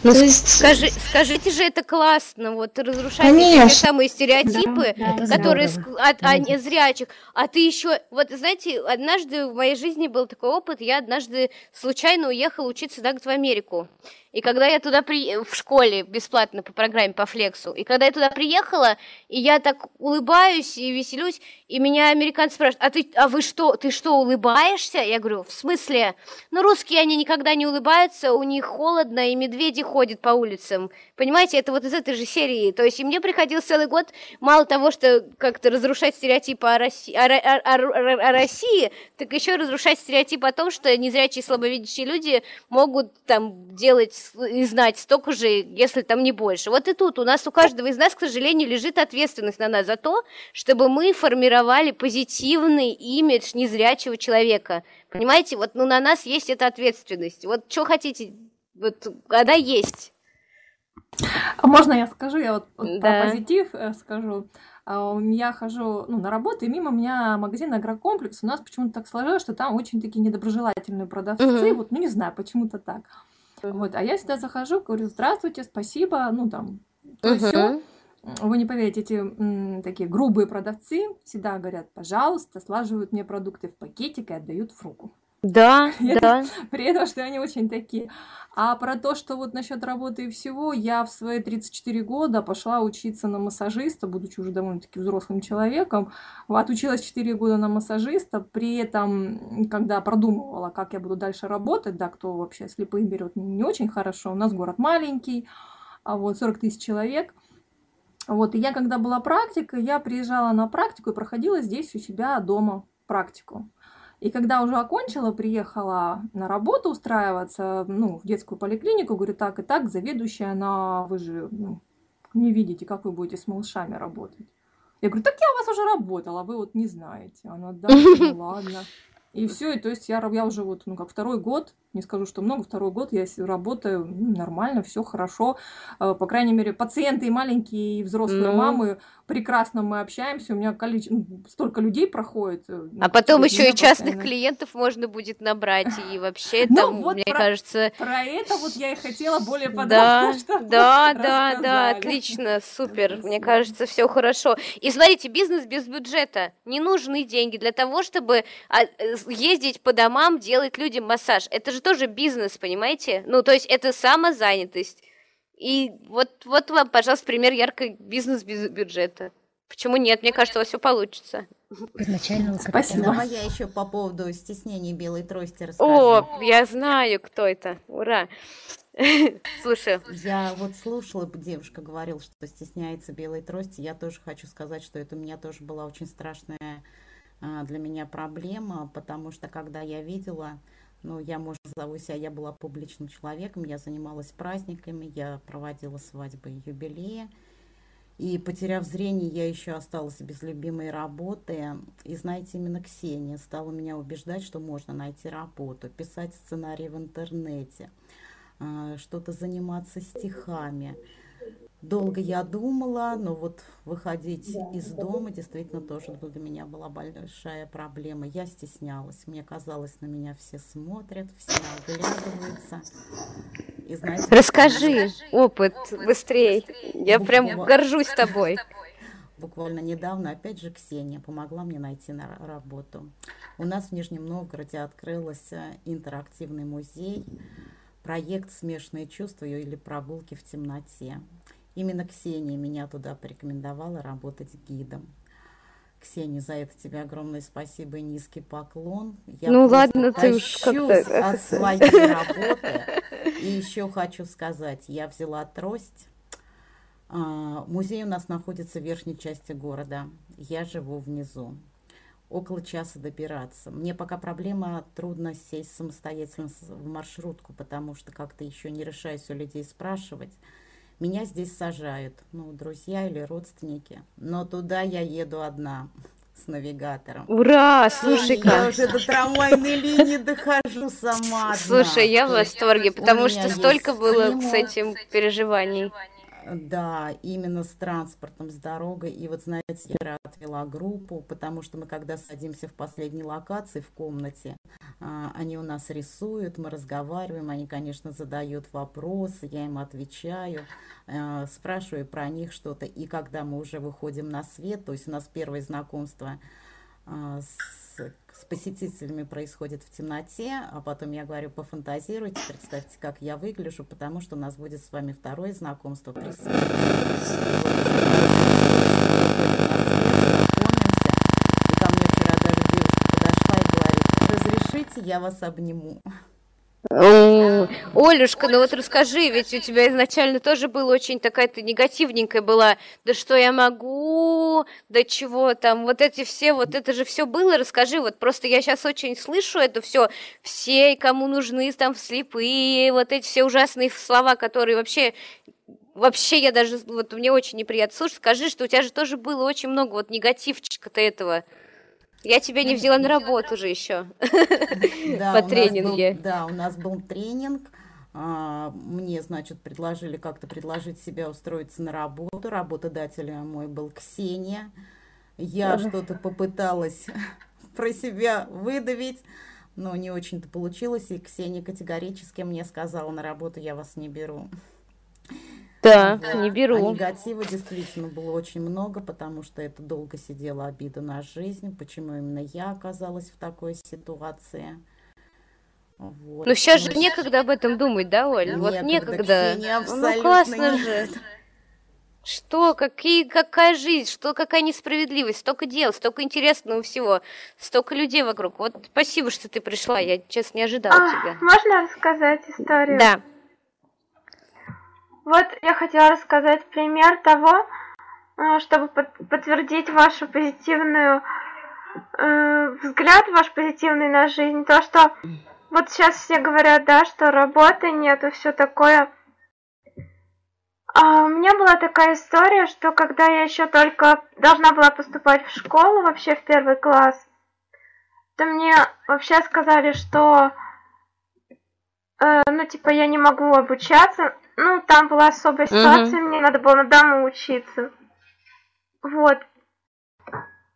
Speaker 2: Ну, есть... скажи, скажите же, это классно, вот разрушать те самые стереотипы, да, которые от, о незрячих. А ты еще, вот знаете, однажды в моей жизни был такой опыт, я однажды случайно уехала учиться так в Америку. И когда я туда при... в школе бесплатно по программе по флексу, и когда я туда приехала, и я так улыбаюсь и веселюсь, и меня американцы спрашивают, а ты, а вы что, ты что, улыбаешься? Я говорю, в смысле? Ну, русские, они никогда не улыбаются, у них холодно, и медведи ходят по улицам. Понимаете, это вот из этой же серии. То есть и мне приходилось целый год, мало того, что как-то разрушать стереотипы о России, о, о, о, о России, так еще разрушать стереотип о том, что незрячие слабовидящие люди могут там делать и знать столько же, если там не больше. Вот и тут у нас у каждого из нас, к сожалению, лежит ответственность на нас за то, чтобы мы формировали позитивный имидж незрячего человека. Понимаете, вот ну, на нас есть эта ответственность. Вот что хотите, вот она есть.
Speaker 11: А можно я скажу, я вот, вот да. про позитив э, скажу. А, я хожу ну, на работу, и мимо меня магазин агрокомплекс. У нас почему-то так сложилось, что там очень такие недоброжелательные продавцы. Угу. Вот, ну не знаю, почему-то так. Вот, а я всегда захожу, говорю, здравствуйте, спасибо, ну там, то все. Вы не поверите, эти м, такие грубые продавцы всегда говорят, пожалуйста, слаживают мне продукты в пакетик и отдают в руку.
Speaker 2: Да, да.
Speaker 11: При этом, что они очень такие. А про то, что вот насчет работы и всего, я в свои 34 года пошла учиться на массажиста, будучи уже довольно-таки взрослым человеком. Отучилась 4 года на массажиста, при этом, когда продумывала, как я буду дальше работать, да, кто вообще слепых берет не очень хорошо, у нас город маленький, а вот 40 тысяч человек. Вот, и я, когда была практика, я приезжала на практику и проходила здесь у себя дома практику. И когда уже окончила, приехала на работу устраиваться, ну, в детскую поликлинику, говорю, так и так, заведующая, она, вы же ну, не видите, как вы будете с малышами работать. Я говорю, так я у вас уже работала, вы вот не знаете. Она, да, ну ладно. И все, и то есть я, я уже вот, ну, как второй год не скажу, что много, второй год я работаю ну, нормально, все хорошо. Э, по крайней мере, пациенты и маленькие, и взрослые ну. мамы, прекрасно мы общаемся, у меня количество, ну, столько людей проходит.
Speaker 2: Э, а потом еще и частных постоянно. клиентов можно будет набрать, и вообще ну, там, вот мне
Speaker 11: про,
Speaker 2: кажется...
Speaker 11: Про это вот я и хотела более подробно,
Speaker 2: Да, да, да, да, отлично, супер, мне кажется, все хорошо. И смотрите, бизнес без бюджета, не нужны деньги для того, чтобы а, э, ездить по домам, делать людям массаж. Это же же тоже бизнес, понимаете? Ну, то есть это самозанятость. И вот, вот вам, пожалуйста, пример яркой бизнес без бюджета. Почему нет? Мне кажется, у вас все получится.
Speaker 22: Изначально Спасибо. Давай я еще по поводу стеснения белой трости расскажу.
Speaker 2: О, я знаю, кто это. Ура. Слушай.
Speaker 22: Я вот слушала, девушка говорила, что стесняется белой трости. Я тоже хочу сказать, что это у меня тоже была очень страшная а, для меня проблема, потому что когда я видела ну, я, может, зову себя, я была публичным человеком, я занималась праздниками, я проводила свадьбы и юбилеи. И потеряв зрение, я еще осталась без любимой работы. И знаете, именно Ксения стала меня убеждать, что можно найти работу, писать сценарии в интернете, а, что-то заниматься стихами. Долго я думала, но вот выходить да, из дома действительно тоже для меня была большая проблема. Я стеснялась. Мне казалось, на меня все смотрят, все оглядываются.
Speaker 2: И, знаете, Расскажи опыт быстрее. Я прям горжусь тобой.
Speaker 22: Буквально недавно, опять же, Ксения помогла мне найти на работу. У нас в Нижнем Новгороде открылся интерактивный музей, проект «Смешанные чувства» или «Прогулки в темноте». Именно Ксения меня туда порекомендовала работать гидом. Ксения, за это тебе огромное спасибо и низкий поклон.
Speaker 2: Я ну ладно, ты уж
Speaker 22: как-то... от своей работы. И еще хочу сказать, я взяла трость. А, музей у нас находится в верхней части города. Я живу внизу. Около часа добираться. Мне пока проблема трудно сесть самостоятельно в маршрутку, потому что как-то еще не решаюсь у людей спрашивать. Меня здесь сажают, ну, друзья или родственники. Но туда я еду одна, с навигатором.
Speaker 2: Ура, слушай-ка.
Speaker 22: Я уже до трамвайной линии дохожу сама.
Speaker 2: Слушай, я в восторге, потому что столько было с этим переживаний.
Speaker 22: Да, именно с транспортом, с дорогой. И вот, знаете, я отвела группу, потому что мы, когда садимся в последней локации в комнате, они у нас рисуют, мы разговариваем, они, конечно, задают вопросы, я им отвечаю, а, спрашиваю про них что-то. И когда мы уже выходим на свет, то есть у нас первое знакомство а, с с посетителями происходит в темноте, а потом я говорю, пофантазируйте, представьте, как я выгляжу, потому что у нас будет с вами второе знакомство при свете. Разрешите, я вас обниму.
Speaker 2: Олюшка, ну вот расскажи, ведь у тебя изначально тоже было очень такая то негативненькая была, да что я могу, да чего там, вот эти все, вот это же все было, расскажи, вот просто я сейчас очень слышу это все, все, кому нужны там слепые, вот эти все ужасные слова, которые вообще вообще я даже, вот мне очень неприятно слушать, скажи, что у тебя же тоже было очень много вот негативчика-то этого. Я тебя не взяла на работу же еще по тренинге.
Speaker 22: Да, у нас был тренинг. А, мне, значит, предложили как-то предложить себя устроиться на работу. Работодателем мой был Ксения. Я что-то попыталась про себя выдавить, но не очень-то получилось. И Ксения категорически мне сказала, на работу я вас не беру.
Speaker 2: Да, не беру.
Speaker 22: А негатива действительно было очень много, потому что это долго сидела обида на жизнь, почему именно я оказалась в такой ситуации.
Speaker 2: Вот. Ну сейчас же некогда об этом думать, да, Оль? Некогда, вот некогда. ну классно же. Что, какие, какая жизнь, что, какая несправедливость, столько дел, столько интересного всего, столько людей вокруг. Вот спасибо, что ты пришла, я, честно, не ожидала а, тебя.
Speaker 23: Можно рассказать историю?
Speaker 2: Да.
Speaker 23: Вот я хотела рассказать пример того, э, чтобы подтвердить вашу позитивную э, взгляд, ваш позитивный на жизнь. То, что вот сейчас все говорят, да, что работы нету, все такое. А у меня была такая история, что когда я еще только должна была поступать в школу, вообще в первый класс, то мне вообще сказали, что э, ну, типа, я не могу обучаться, ну, там была особая ситуация, угу. мне надо было на дому учиться. Вот.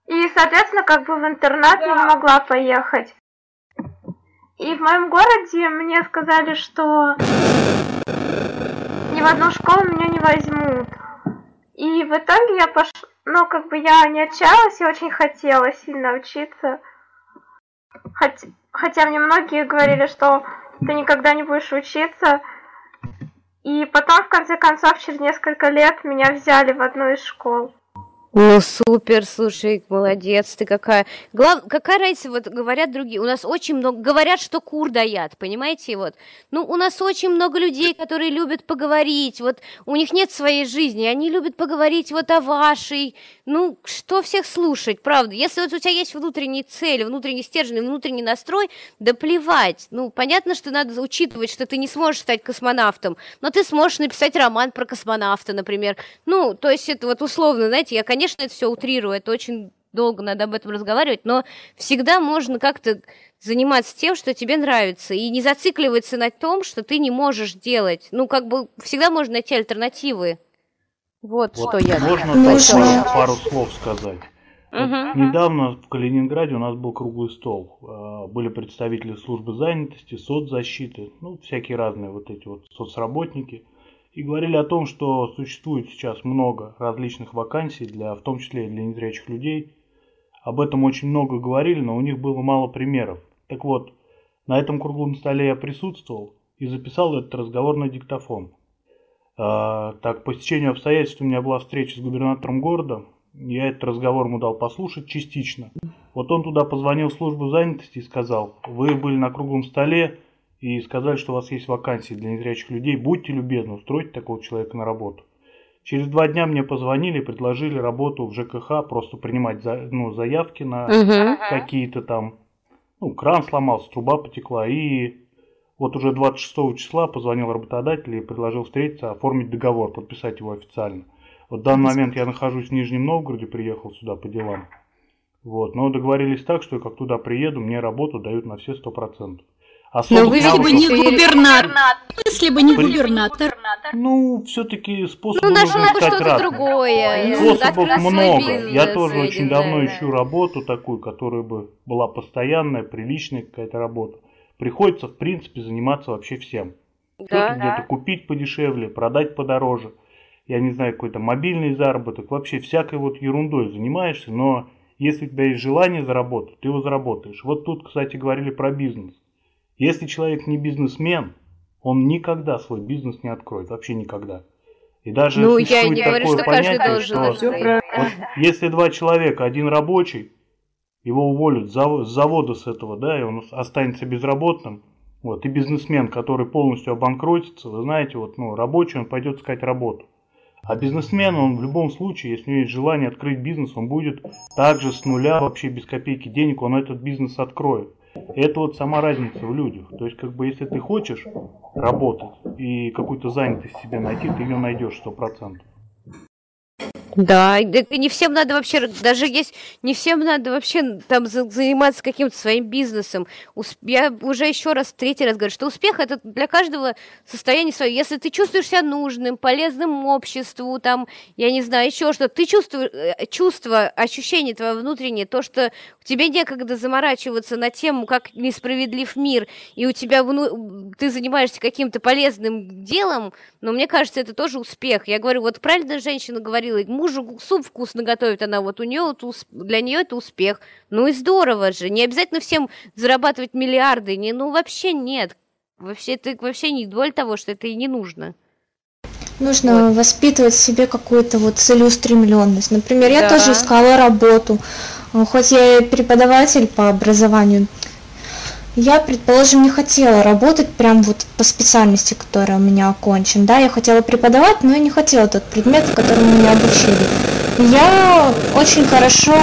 Speaker 23: И, соответственно, как бы в интернат да. я не могла поехать. И в моем городе мне сказали, что ни в одну школу меня не возьмут. И в итоге я пошла, ну, как бы я не отчаялась и очень хотела сильно учиться. Хоть, хотя мне многие говорили, что ты никогда не будешь учиться, и потом, в конце концов, через несколько лет меня взяли в одну из школ.
Speaker 2: Ну, супер, слушай, молодец ты какая. Глав... Какая разница, вот говорят другие, у нас очень много, говорят, что кур даят, понимаете, вот. Ну, у нас очень много людей, которые любят поговорить, вот, у них нет своей жизни, они любят поговорить вот о вашей, ну, что всех слушать, правда. Если вот у тебя есть внутренняя цель, внутренний стержень, внутренний настрой, да плевать. Ну, понятно, что надо учитывать, что ты не сможешь стать космонавтом, но ты сможешь написать роман про космонавта, например. Ну, то есть это вот условно, знаете, я, конечно, конечно, это все утрирую, это очень долго надо об этом разговаривать, но всегда можно как-то заниматься тем, что тебе нравится, и не зацикливаться на том, что ты не можешь делать. Ну, как бы всегда можно найти альтернативы. Вот, вот что я
Speaker 19: Можно можно пару слов сказать. Вот недавно в Калининграде у нас был круглый стол. А, были представители службы занятости, соцзащиты, ну, всякие разные вот эти вот соцработники – и говорили о том, что существует сейчас много различных вакансий, для, в том числе и для незрячих людей. Об этом очень много говорили, но у них было мало примеров. Так вот, на этом круглом столе я присутствовал и записал этот разговор на диктофон. А, так, по стечению обстоятельств у меня была встреча с губернатором города. Я этот разговор ему дал послушать частично. Вот он туда позвонил в службу занятости и сказал, вы были на круглом столе, и сказали, что у вас есть вакансии для незрячих людей, будьте любезны, устроить такого человека на работу. Через два дня мне позвонили, предложили работу в ЖКХ, просто принимать за, ну, заявки на угу. какие-то там, ну, кран сломался, труба потекла, и вот уже 26 числа позвонил работодатель и предложил встретиться, оформить договор, подписать его официально. Вот в данный момент я нахожусь в Нижнем Новгороде, приехал сюда по делам. Вот, но договорились так, что как туда приеду, мне работу дают на все 100%. А ну, особо...
Speaker 21: Но вы ну, если бы не губернатор, если бы не При... губернатор.
Speaker 19: Ну, все-таки способ ну, нужно искать что-то другое. Ну, способов да, много. Я тоже видим, очень давно да, ищу да. работу такую, которая бы была постоянная, приличная какая-то работа. Приходится, в принципе, заниматься вообще всем. Да, да. где-то купить подешевле, продать подороже. Я не знаю, какой-то мобильный заработок. Вообще всякой вот ерундой занимаешься, но если у тебя есть желание заработать, ты его заработаешь. Вот тут, кстати, говорили про бизнес. Если человек не бизнесмен, он никогда свой бизнес не откроет, вообще никогда. И даже ну, я не такое говорю, что понятие, что вот, если два человека, один рабочий, его уволят с завода с этого, да, и он останется безработным, вот, и бизнесмен, который полностью обанкротится, вы знаете, вот, ну, рабочий, он пойдет искать работу. А бизнесмен, он в любом случае, если у него есть желание открыть бизнес, он будет также с нуля, вообще без копейки денег, он этот бизнес откроет. Это вот сама разница в людях. То есть, как бы, если ты хочешь работать и какую-то занятость себе найти, ты ее найдешь сто процентов.
Speaker 2: Да, не всем надо вообще, даже есть, не всем надо вообще там заниматься каким-то своим бизнесом. Я уже еще раз, третий раз говорю, что успех это для каждого состояние свое. Если ты чувствуешь себя нужным, полезным обществу, там, я не знаю, еще что, ты чувствуешь, э, чувство, ощущение твое внутреннее, то, что тебе некогда заморачиваться на тему, как несправедлив мир, и у тебя вну... ты занимаешься каким-то полезным делом, но мне кажется, это тоже успех. Я говорю, вот правильно женщина говорила, мужу суп вкусно готовит она, вот у нее вот для нее это успех. Ну и здорово же. Не обязательно всем зарабатывать миллиарды. Не, ну вообще нет. Вообще это вообще не доля того, что это и не нужно.
Speaker 15: Нужно вот. воспитывать в себе какую-то вот целеустремленность. Например, я да. тоже искала работу. Хоть я и преподаватель по образованию, я, предположим, не хотела работать прям вот по специальности, которая у меня окончен. Да, я хотела преподавать, но я не хотела тот предмет, которому меня обучили. Я очень хорошо...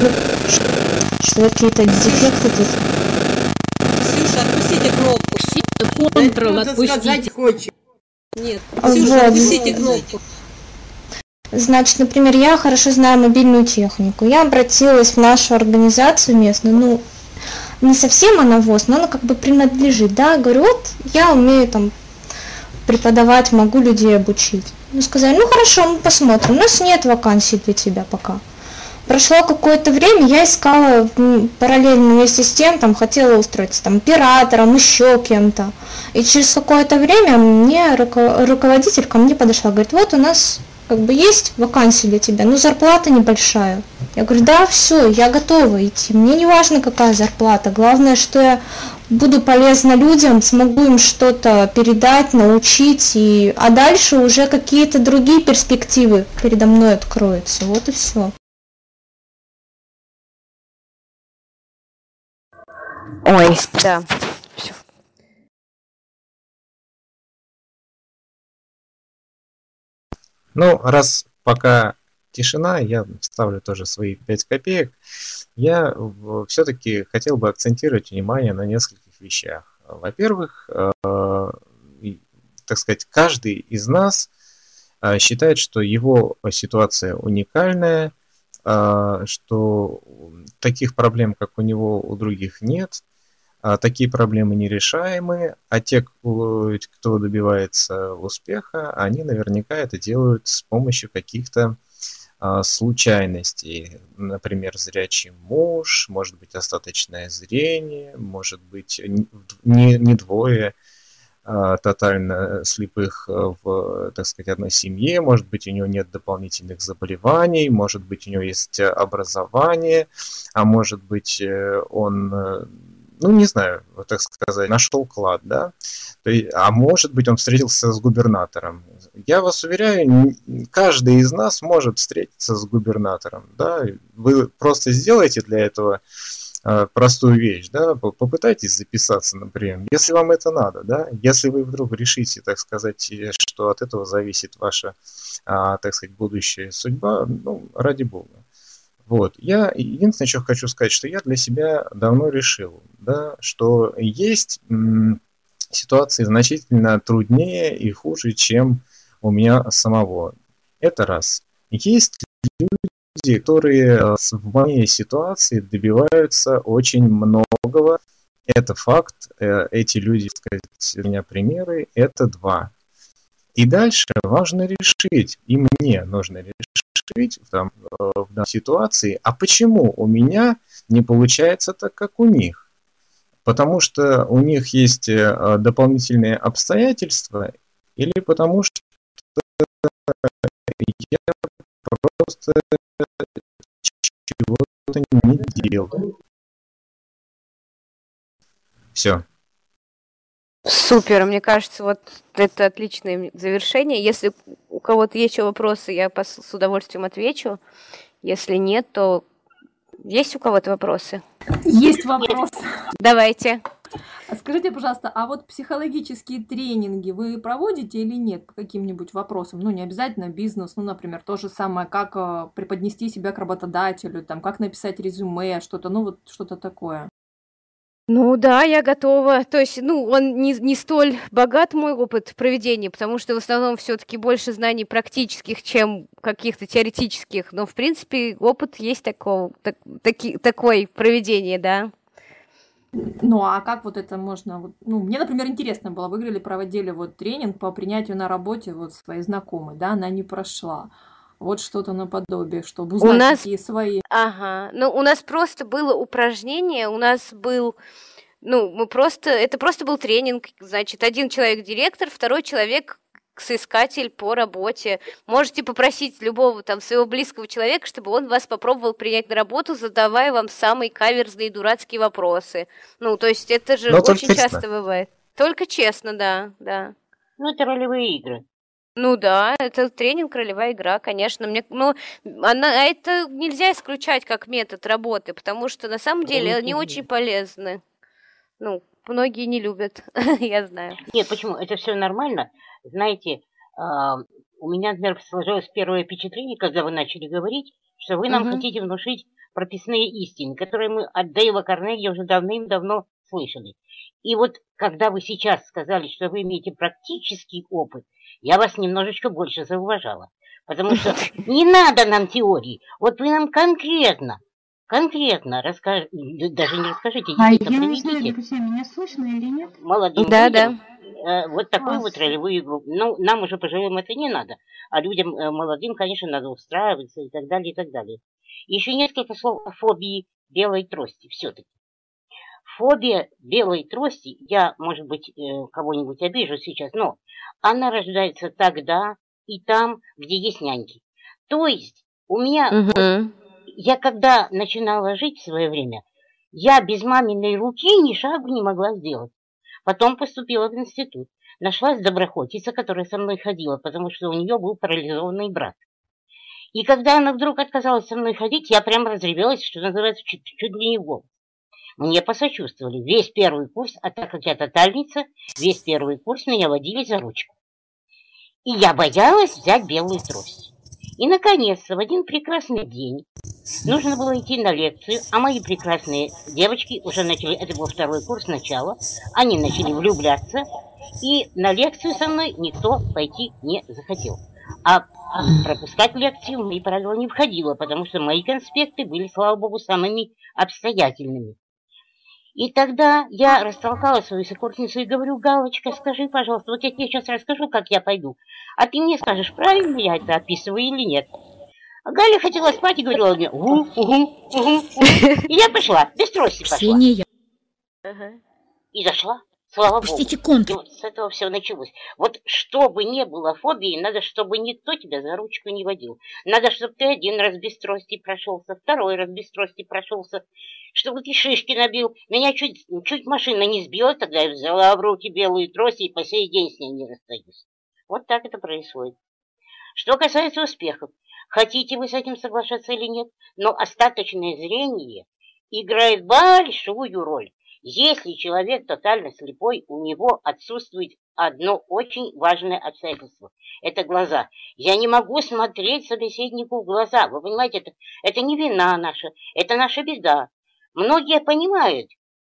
Speaker 15: Ну, что какие-то дефекты тут?
Speaker 21: Ксюша, отпустите кнопку. Ctrl отпустите. Нет, Ксюша, вот. отпустите кнопку.
Speaker 15: Значит, например, я хорошо знаю мобильную технику. Я обратилась в нашу организацию местную, ну, не совсем она ВОЗ, но она как бы принадлежит, да, говорю, вот я умею там преподавать, могу людей обучить. Ну, сказали, ну хорошо, мы посмотрим, у нас нет вакансий для тебя пока. Прошло какое-то время, я искала параллельно вместе с тем, там хотела устроиться там оператором, еще кем-то. И через какое-то время мне руководитель ко мне подошла, говорит, вот у нас как бы есть вакансия для тебя, но зарплата небольшая. Я говорю, да, все, я готова идти. Мне не важно, какая зарплата. Главное, что я буду полезна людям, смогу им что-то передать, научить, и... а дальше уже какие-то другие перспективы передо мной откроются. Вот и все.
Speaker 2: Ой, да.
Speaker 1: Ну, раз пока тишина, я ставлю тоже свои 5 копеек. Я все-таки хотел бы акцентировать внимание на нескольких вещах. Во-первых, э, так сказать, каждый из нас э, считает, что его ситуация уникальная, э, что таких проблем, как у него, у других нет – такие проблемы нерешаемы, а те, кто добивается успеха, они наверняка это делают с помощью каких-то а, случайностей. Например, зрячий муж, может быть, остаточное зрение, может быть, не, не двое а, тотально слепых в, так сказать, одной семье, может быть, у него нет дополнительных заболеваний, может быть, у него есть образование, а может быть, э, он э, ну, не знаю, так сказать, нашел клад, да, То есть, а может быть, он встретился с губернатором. Я вас уверяю, каждый из нас может встретиться с губернатором, да, вы просто сделаете для этого э, простую вещь, да, попытайтесь записаться на прием, если вам это надо, да, если вы вдруг решите, так сказать, что от этого зависит ваша, а, так сказать, будущая судьба, ну, ради бога. Вот. Я единственное, что хочу сказать, что я для себя давно решил, да, что есть м, ситуации значительно труднее и хуже, чем у меня самого. Это раз. Есть люди, которые в моей ситуации добиваются очень многого. Это факт. Эти люди, сказать, у меня примеры, это два. И дальше важно решить, и мне нужно в, там, в данной ситуации, а почему у меня не получается так, как у них? Потому что у них есть э, дополнительные обстоятельства, или потому что я просто чего-то не делаю. Все.
Speaker 2: Супер, мне кажется, вот это отличное завершение. Если у кого-то есть еще вопросы, я с удовольствием отвечу. Если нет, то есть у кого-то вопросы?
Speaker 11: Есть вопрос.
Speaker 2: Давайте.
Speaker 11: А скажите, пожалуйста, а вот психологические тренинги вы проводите или нет по каким-нибудь вопросам? Ну, не обязательно бизнес, ну, например, то же самое, как э, преподнести себя к работодателю, там, как написать резюме, что-то, ну, вот что-то такое.
Speaker 2: Ну да, я готова. То есть, ну, он не, не столь богат, мой опыт проведения, потому что в основном все-таки больше знаний практических, чем каких-то теоретических. Но, в принципе, опыт есть такого, так, таки, такой проведения, да.
Speaker 11: Ну, а как вот это можно... Ну, мне, например, интересно было, вы говорили, проводили вот тренинг по принятию на работе вот своей знакомой, да, она не прошла. Вот что-то наподобие, чтобы узнать, у нас... какие свои.
Speaker 2: Ага. Ну, у нас просто было упражнение, у нас был ну, мы просто, это просто был тренинг, значит, один человек директор, второй человек соискатель по работе. Можете попросить любого там своего близкого человека, чтобы он вас попробовал принять на работу, задавая вам самые каверзные дурацкие вопросы. Ну, то есть это же Но очень часто бывает. Только честно, да, да.
Speaker 24: Ну, это ролевые игры.
Speaker 2: Ну да, это тренинг, ролевая игра, конечно. Мне, ну, она, а это нельзя исключать как метод работы, потому что на самом деле они очень полезны. Ну, многие не любят, я знаю.
Speaker 24: Нет, почему? Это все нормально. Знаете, а, у меня, например, сложилось первое впечатление, когда вы начали говорить, что вы нам угу. хотите внушить прописные истины, которые мы от Дэйва Карнеги уже давным-давно слышали. И вот когда вы сейчас сказали, что вы имеете практический опыт, я вас немножечко больше зауважала. Потому что не надо нам теории. Вот вы нам конкретно, конкретно расскажите, даже не расскажите,
Speaker 25: а я не знаю, друзья, меня слышно или нет?
Speaker 24: Молодым
Speaker 2: да, людям,
Speaker 24: да. Э, вот такую вот ролевую игру. Ну, нам уже пожилым это не надо. А людям э, молодым, конечно, надо устраиваться и так далее, и так далее. Еще несколько слов о фобии белой трости все-таки. Фобия белой трости, я, может быть, э, кого-нибудь обижу сейчас, но она рождается тогда и там, где есть няньки. То есть у меня, угу. вот, я когда начинала жить в свое время, я без маминой руки ни шагу не могла сделать. Потом поступила в институт. Нашлась доброхотица, которая со мной ходила, потому что у нее был парализованный брат. И когда она вдруг отказалась со мной ходить, я прям разревелась, что называется, чуть, чуть ли не в голос. Мне посочувствовали. Весь первый курс, а так как я тотальница, весь первый курс меня водили за ручку. И я боялась взять белую трость. И, наконец, в один прекрасный день нужно было идти на лекцию, а мои прекрасные девочки уже начали, это был второй курс начала, они начали влюбляться, и на лекцию со мной никто пойти не захотел. А пропускать лекцию в мои правила не входило, потому что мои конспекты были, слава богу, самыми обстоятельными. И тогда я растолкала свою сокурсницу и говорю, Галочка, скажи, пожалуйста, вот я тебе сейчас расскажу, как я пойду, а ты мне скажешь, правильно я это описываю или нет. А Галя хотела спать и говорила мне, угу, угу, угу, угу. И я пошла, без трости пошла. Ксения. И зашла. Слава Пустите Богу. Контур. И вот с этого все началось. Вот чтобы не было фобии, надо, чтобы никто тебя за ручку не водил. Надо, чтобы ты один раз без трости прошелся, второй раз без трости прошелся, чтобы ты шишки набил. Меня чуть, чуть машина не сбила, тогда я взяла в руки белую трость и по сей день с ней не расстаюсь. Вот так это происходит. Что касается успехов, хотите вы с этим соглашаться или нет, но остаточное зрение играет большую роль. Если человек тотально слепой, у него отсутствует одно очень важное обстоятельство. Это глаза. Я не могу смотреть собеседнику в глаза. Вы понимаете, это, это не вина наша, это наша беда. Многие понимают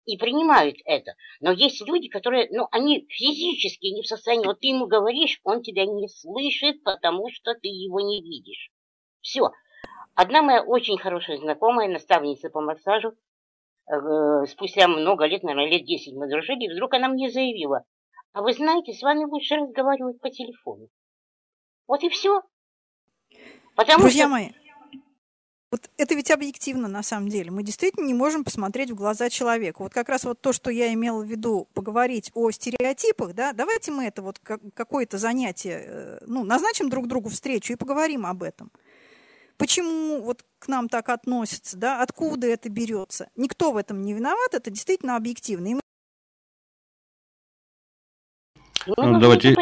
Speaker 24: и принимают это. Но есть люди, которые, ну, они физически не в состоянии. Вот ты ему говоришь, он тебя не слышит, потому что ты его не видишь. Все. Одна моя очень хорошая знакомая, наставница по массажу, спустя много лет, наверное, лет 10 мы дружили, и вдруг она мне заявила, а вы знаете, с вами лучше разговаривать по телефону. Вот и все.
Speaker 26: Потому Друзья что... мои, вот это ведь объективно на самом деле. Мы действительно не можем посмотреть в глаза человеку. Вот как раз вот то, что я имела в виду поговорить о стереотипах, да, давайте мы это вот какое-то занятие, э, ну, назначим друг другу встречу и поговорим об этом. Почему вот к нам так относятся, да, откуда это берется? Никто в этом не виноват, это действительно объективно. И мы...
Speaker 9: Ну, давайте,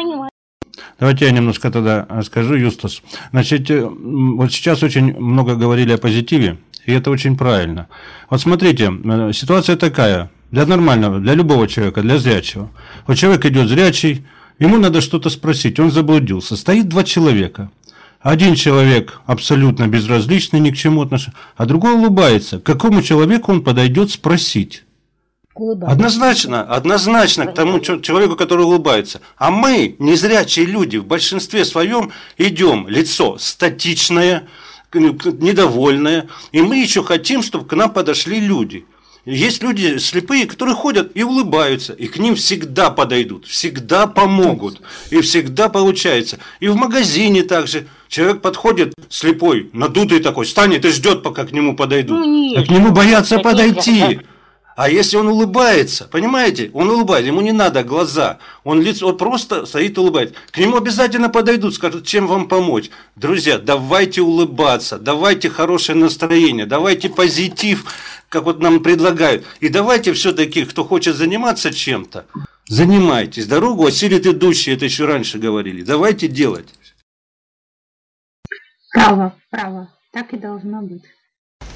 Speaker 9: Давайте я немножко тогда скажу, Юстас. Значит, э, вот сейчас очень много говорили о позитиве, и это очень правильно. Вот смотрите, э, ситуация такая, для нормального, для любого человека, для зрячего. Вот человек идет зрячий, ему надо что-то спросить, он заблудился. Стоит два человека. Один человек абсолютно безразличный ни к чему отношения, а другой улыбается. К какому человеку он подойдет спросить? улыбаться. Однозначно, однозначно к тому человеку, который улыбается. А мы, незрячие люди, в большинстве своем идем лицо статичное, недовольное, и мы еще хотим, чтобы к нам подошли люди. Есть люди слепые, которые ходят и улыбаются, и к ним всегда подойдут, всегда помогут, и всегда получается. И в магазине также человек подходит слепой, надутый такой, станет и ждет, пока к нему подойдут. Ну, нет, а к нему боятся подойти. А если он улыбается, понимаете, он улыбается, ему не надо глаза, он лицо, он просто стоит и улыбается. К нему обязательно подойдут, скажут, чем вам помочь. Друзья, давайте улыбаться, давайте хорошее настроение, давайте позитив, как вот нам предлагают. И давайте все-таки, кто хочет заниматься чем-то, занимайтесь. Дорогу осилит идущий, это еще раньше говорили. Давайте делать.
Speaker 25: Право, право. Так и должно быть.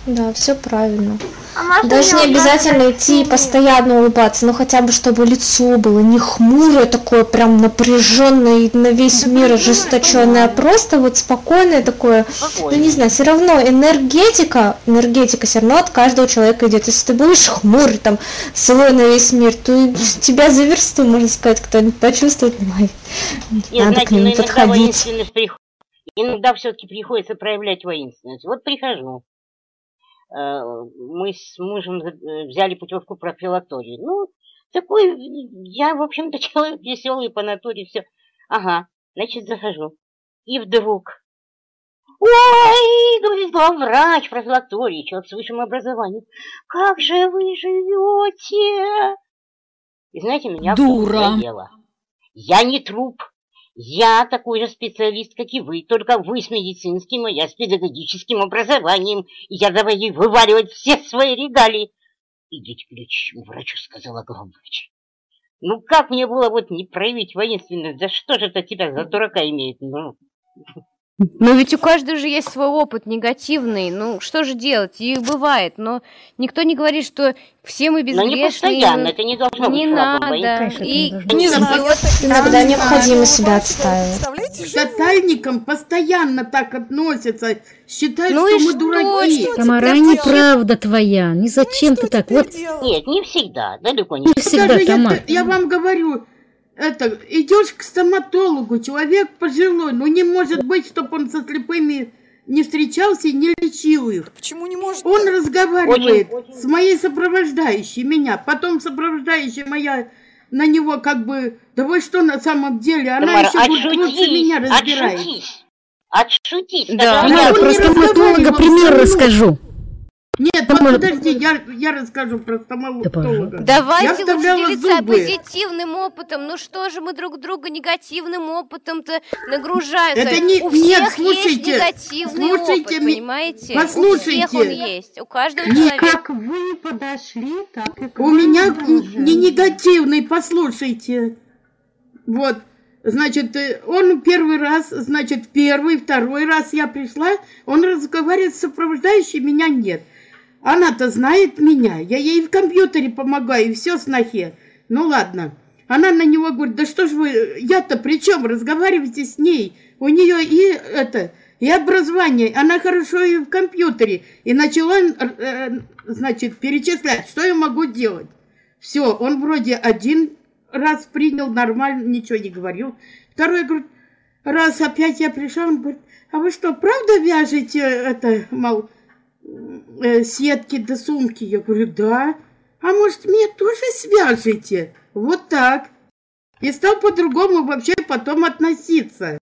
Speaker 15: Да, все правильно. А Даже не обязательно идти и постоянно улыбаться, но хотя бы чтобы лицо было не хмурое, такое прям напряженное на весь мир ожесточенное, а просто вот спокойное такое, ну не знаю, все равно энергетика, энергетика все равно от каждого человека идет. Если ты будешь хмурый, там, злой на весь мир, то тебя за версту, можно сказать, кто-нибудь почувствует, ой,
Speaker 24: надо к нему подходить. Иногда все-таки приходится проявлять воинственность. Вот прихожу, мы с мужем э, взяли путевку профилактории. Ну, такой, я, в общем-то, человек веселый по натуре, все. Ага, значит, захожу. И вдруг, ой, говорит главврач профилактории, человек с высшим образованием, как же вы живете? И знаете, меня Дура. Я не труп. Я такой же специалист, как и вы, только вы с медицинским, а я с педагогическим образованием, я давай вываливать все свои регалии. Идите к лечащему врачу, сказала главврач. Ну как мне было вот не проявить воинственность? Да что же это тебя за дурака имеет? Ну,
Speaker 2: но ведь у каждого же есть свой опыт негативный. Ну, что же делать? И бывает. Но никто не говорит, что все мы безгрешные. Но не
Speaker 24: постоянно, это не должно
Speaker 2: не быть надо. Конечно, и
Speaker 15: не, не знаю, иногда необходимо себя отстаивать.
Speaker 6: К тотальникам постоянно так относятся. Считают, ну что мы дураки.
Speaker 17: Тамара, неправда твоя. Не зачем ну, ты так? Вот.
Speaker 24: Нет, не всегда. Далеко не, не
Speaker 6: всегда. Тамара. Я, я вам говорю, это, идешь к стоматологу, человек пожилой, ну не может быть, чтобы он со слепыми не встречался и не лечил их.
Speaker 26: Почему не может?
Speaker 6: Он разговаривает очень, очень... с моей сопровождающей меня, потом сопровождающая моя на него как бы, да вы что на самом деле, она
Speaker 24: Тамара,
Speaker 6: еще будет лучше меня разбирает.
Speaker 24: Отшутись, отшутись.
Speaker 17: Да, я про стоматолога пример расскажу.
Speaker 6: Нет, ну подожди, я, я расскажу про стоматолога.
Speaker 2: Давайте лучше делиться зубы. позитивным опытом. Ну что же мы друг друга негативным опытом-то нагружаем?
Speaker 6: Это не,
Speaker 2: у
Speaker 6: нет,
Speaker 2: всех
Speaker 6: слушайте,
Speaker 2: есть негативный
Speaker 6: слушайте,
Speaker 2: опыт, понимаете?
Speaker 6: Послушайте.
Speaker 2: У всех он есть, у каждого не человека.
Speaker 25: Как вы подошли, так и
Speaker 6: У меня не негативный, послушайте. Вот, Значит, э, он первый раз, значит, первый, второй раз я пришла, он разговаривает с сопровождающей, меня нет. Она-то знает меня, я ей в компьютере помогаю, и все снохе. Ну ладно. Она на него говорит, да что ж вы, я-то при чем, разговаривайте с ней. У нее и это, и образование, она хорошо и в компьютере. И начала, э, значит, перечислять, что я могу делать. Все, он вроде один раз принял нормально, ничего не говорил. Второй говорит, раз опять я пришла, он говорит, а вы что, правда вяжете это, мол, сетки до сумки? Я говорю, да. А может, мне тоже свяжете? Вот так. И стал по-другому вообще потом относиться.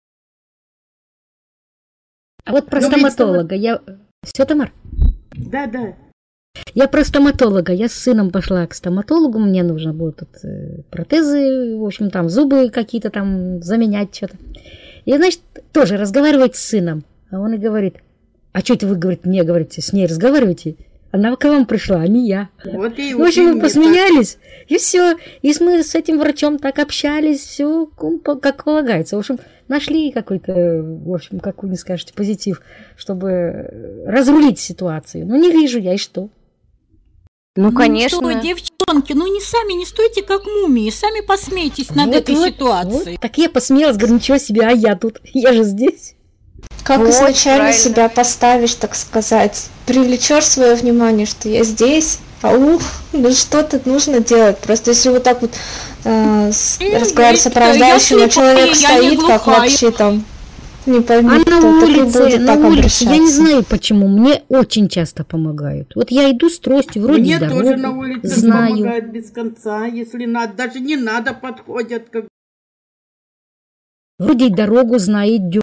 Speaker 17: А вот про Но стоматолога я... Все, Тамар?
Speaker 6: Да, да.
Speaker 17: Я про стоматолога. Я с сыном пошла к стоматологу. Мне нужно было тут э, протезы, в общем, там зубы какие-то там заменять что-то. И, значит, тоже разговаривать с сыном. А он и говорит, а что это вы, говорит, мне говорите, с ней разговариваете? Она к вам пришла, а не я. Вот и в общем, мы посмеялись, так. и все. И мы с этим врачом так общались, все как полагается. В общем, нашли какой-то, в общем, как вы не скажете, позитив, чтобы разрулить ситуацию. Ну, не вижу я, и что?
Speaker 21: Ну, конечно. Ну что, девчонки, ну не сами не стойте как мумии, сами посмейтесь над вот, этой вот, ситуацией.
Speaker 17: Вот. Так я посмеялась, говорю, ничего себе, а я тут, я же здесь.
Speaker 15: Как вот, изначально правильно. себя поставишь, так сказать, привлечешь свое внимание, что я здесь, а ух, ну что-то нужно делать. Просто если вот так вот э, разговаривать с сопровождающим, человек стоит, как вообще там не пойми, а
Speaker 17: на улице, на улице, я не знаю почему, мне очень часто помогают. Вот я иду с тростью, вроде Мне дорогу, тоже на улице знаю. помогают
Speaker 6: без конца, если надо, даже не надо подходят. Как...
Speaker 17: Вроде дорогу знает,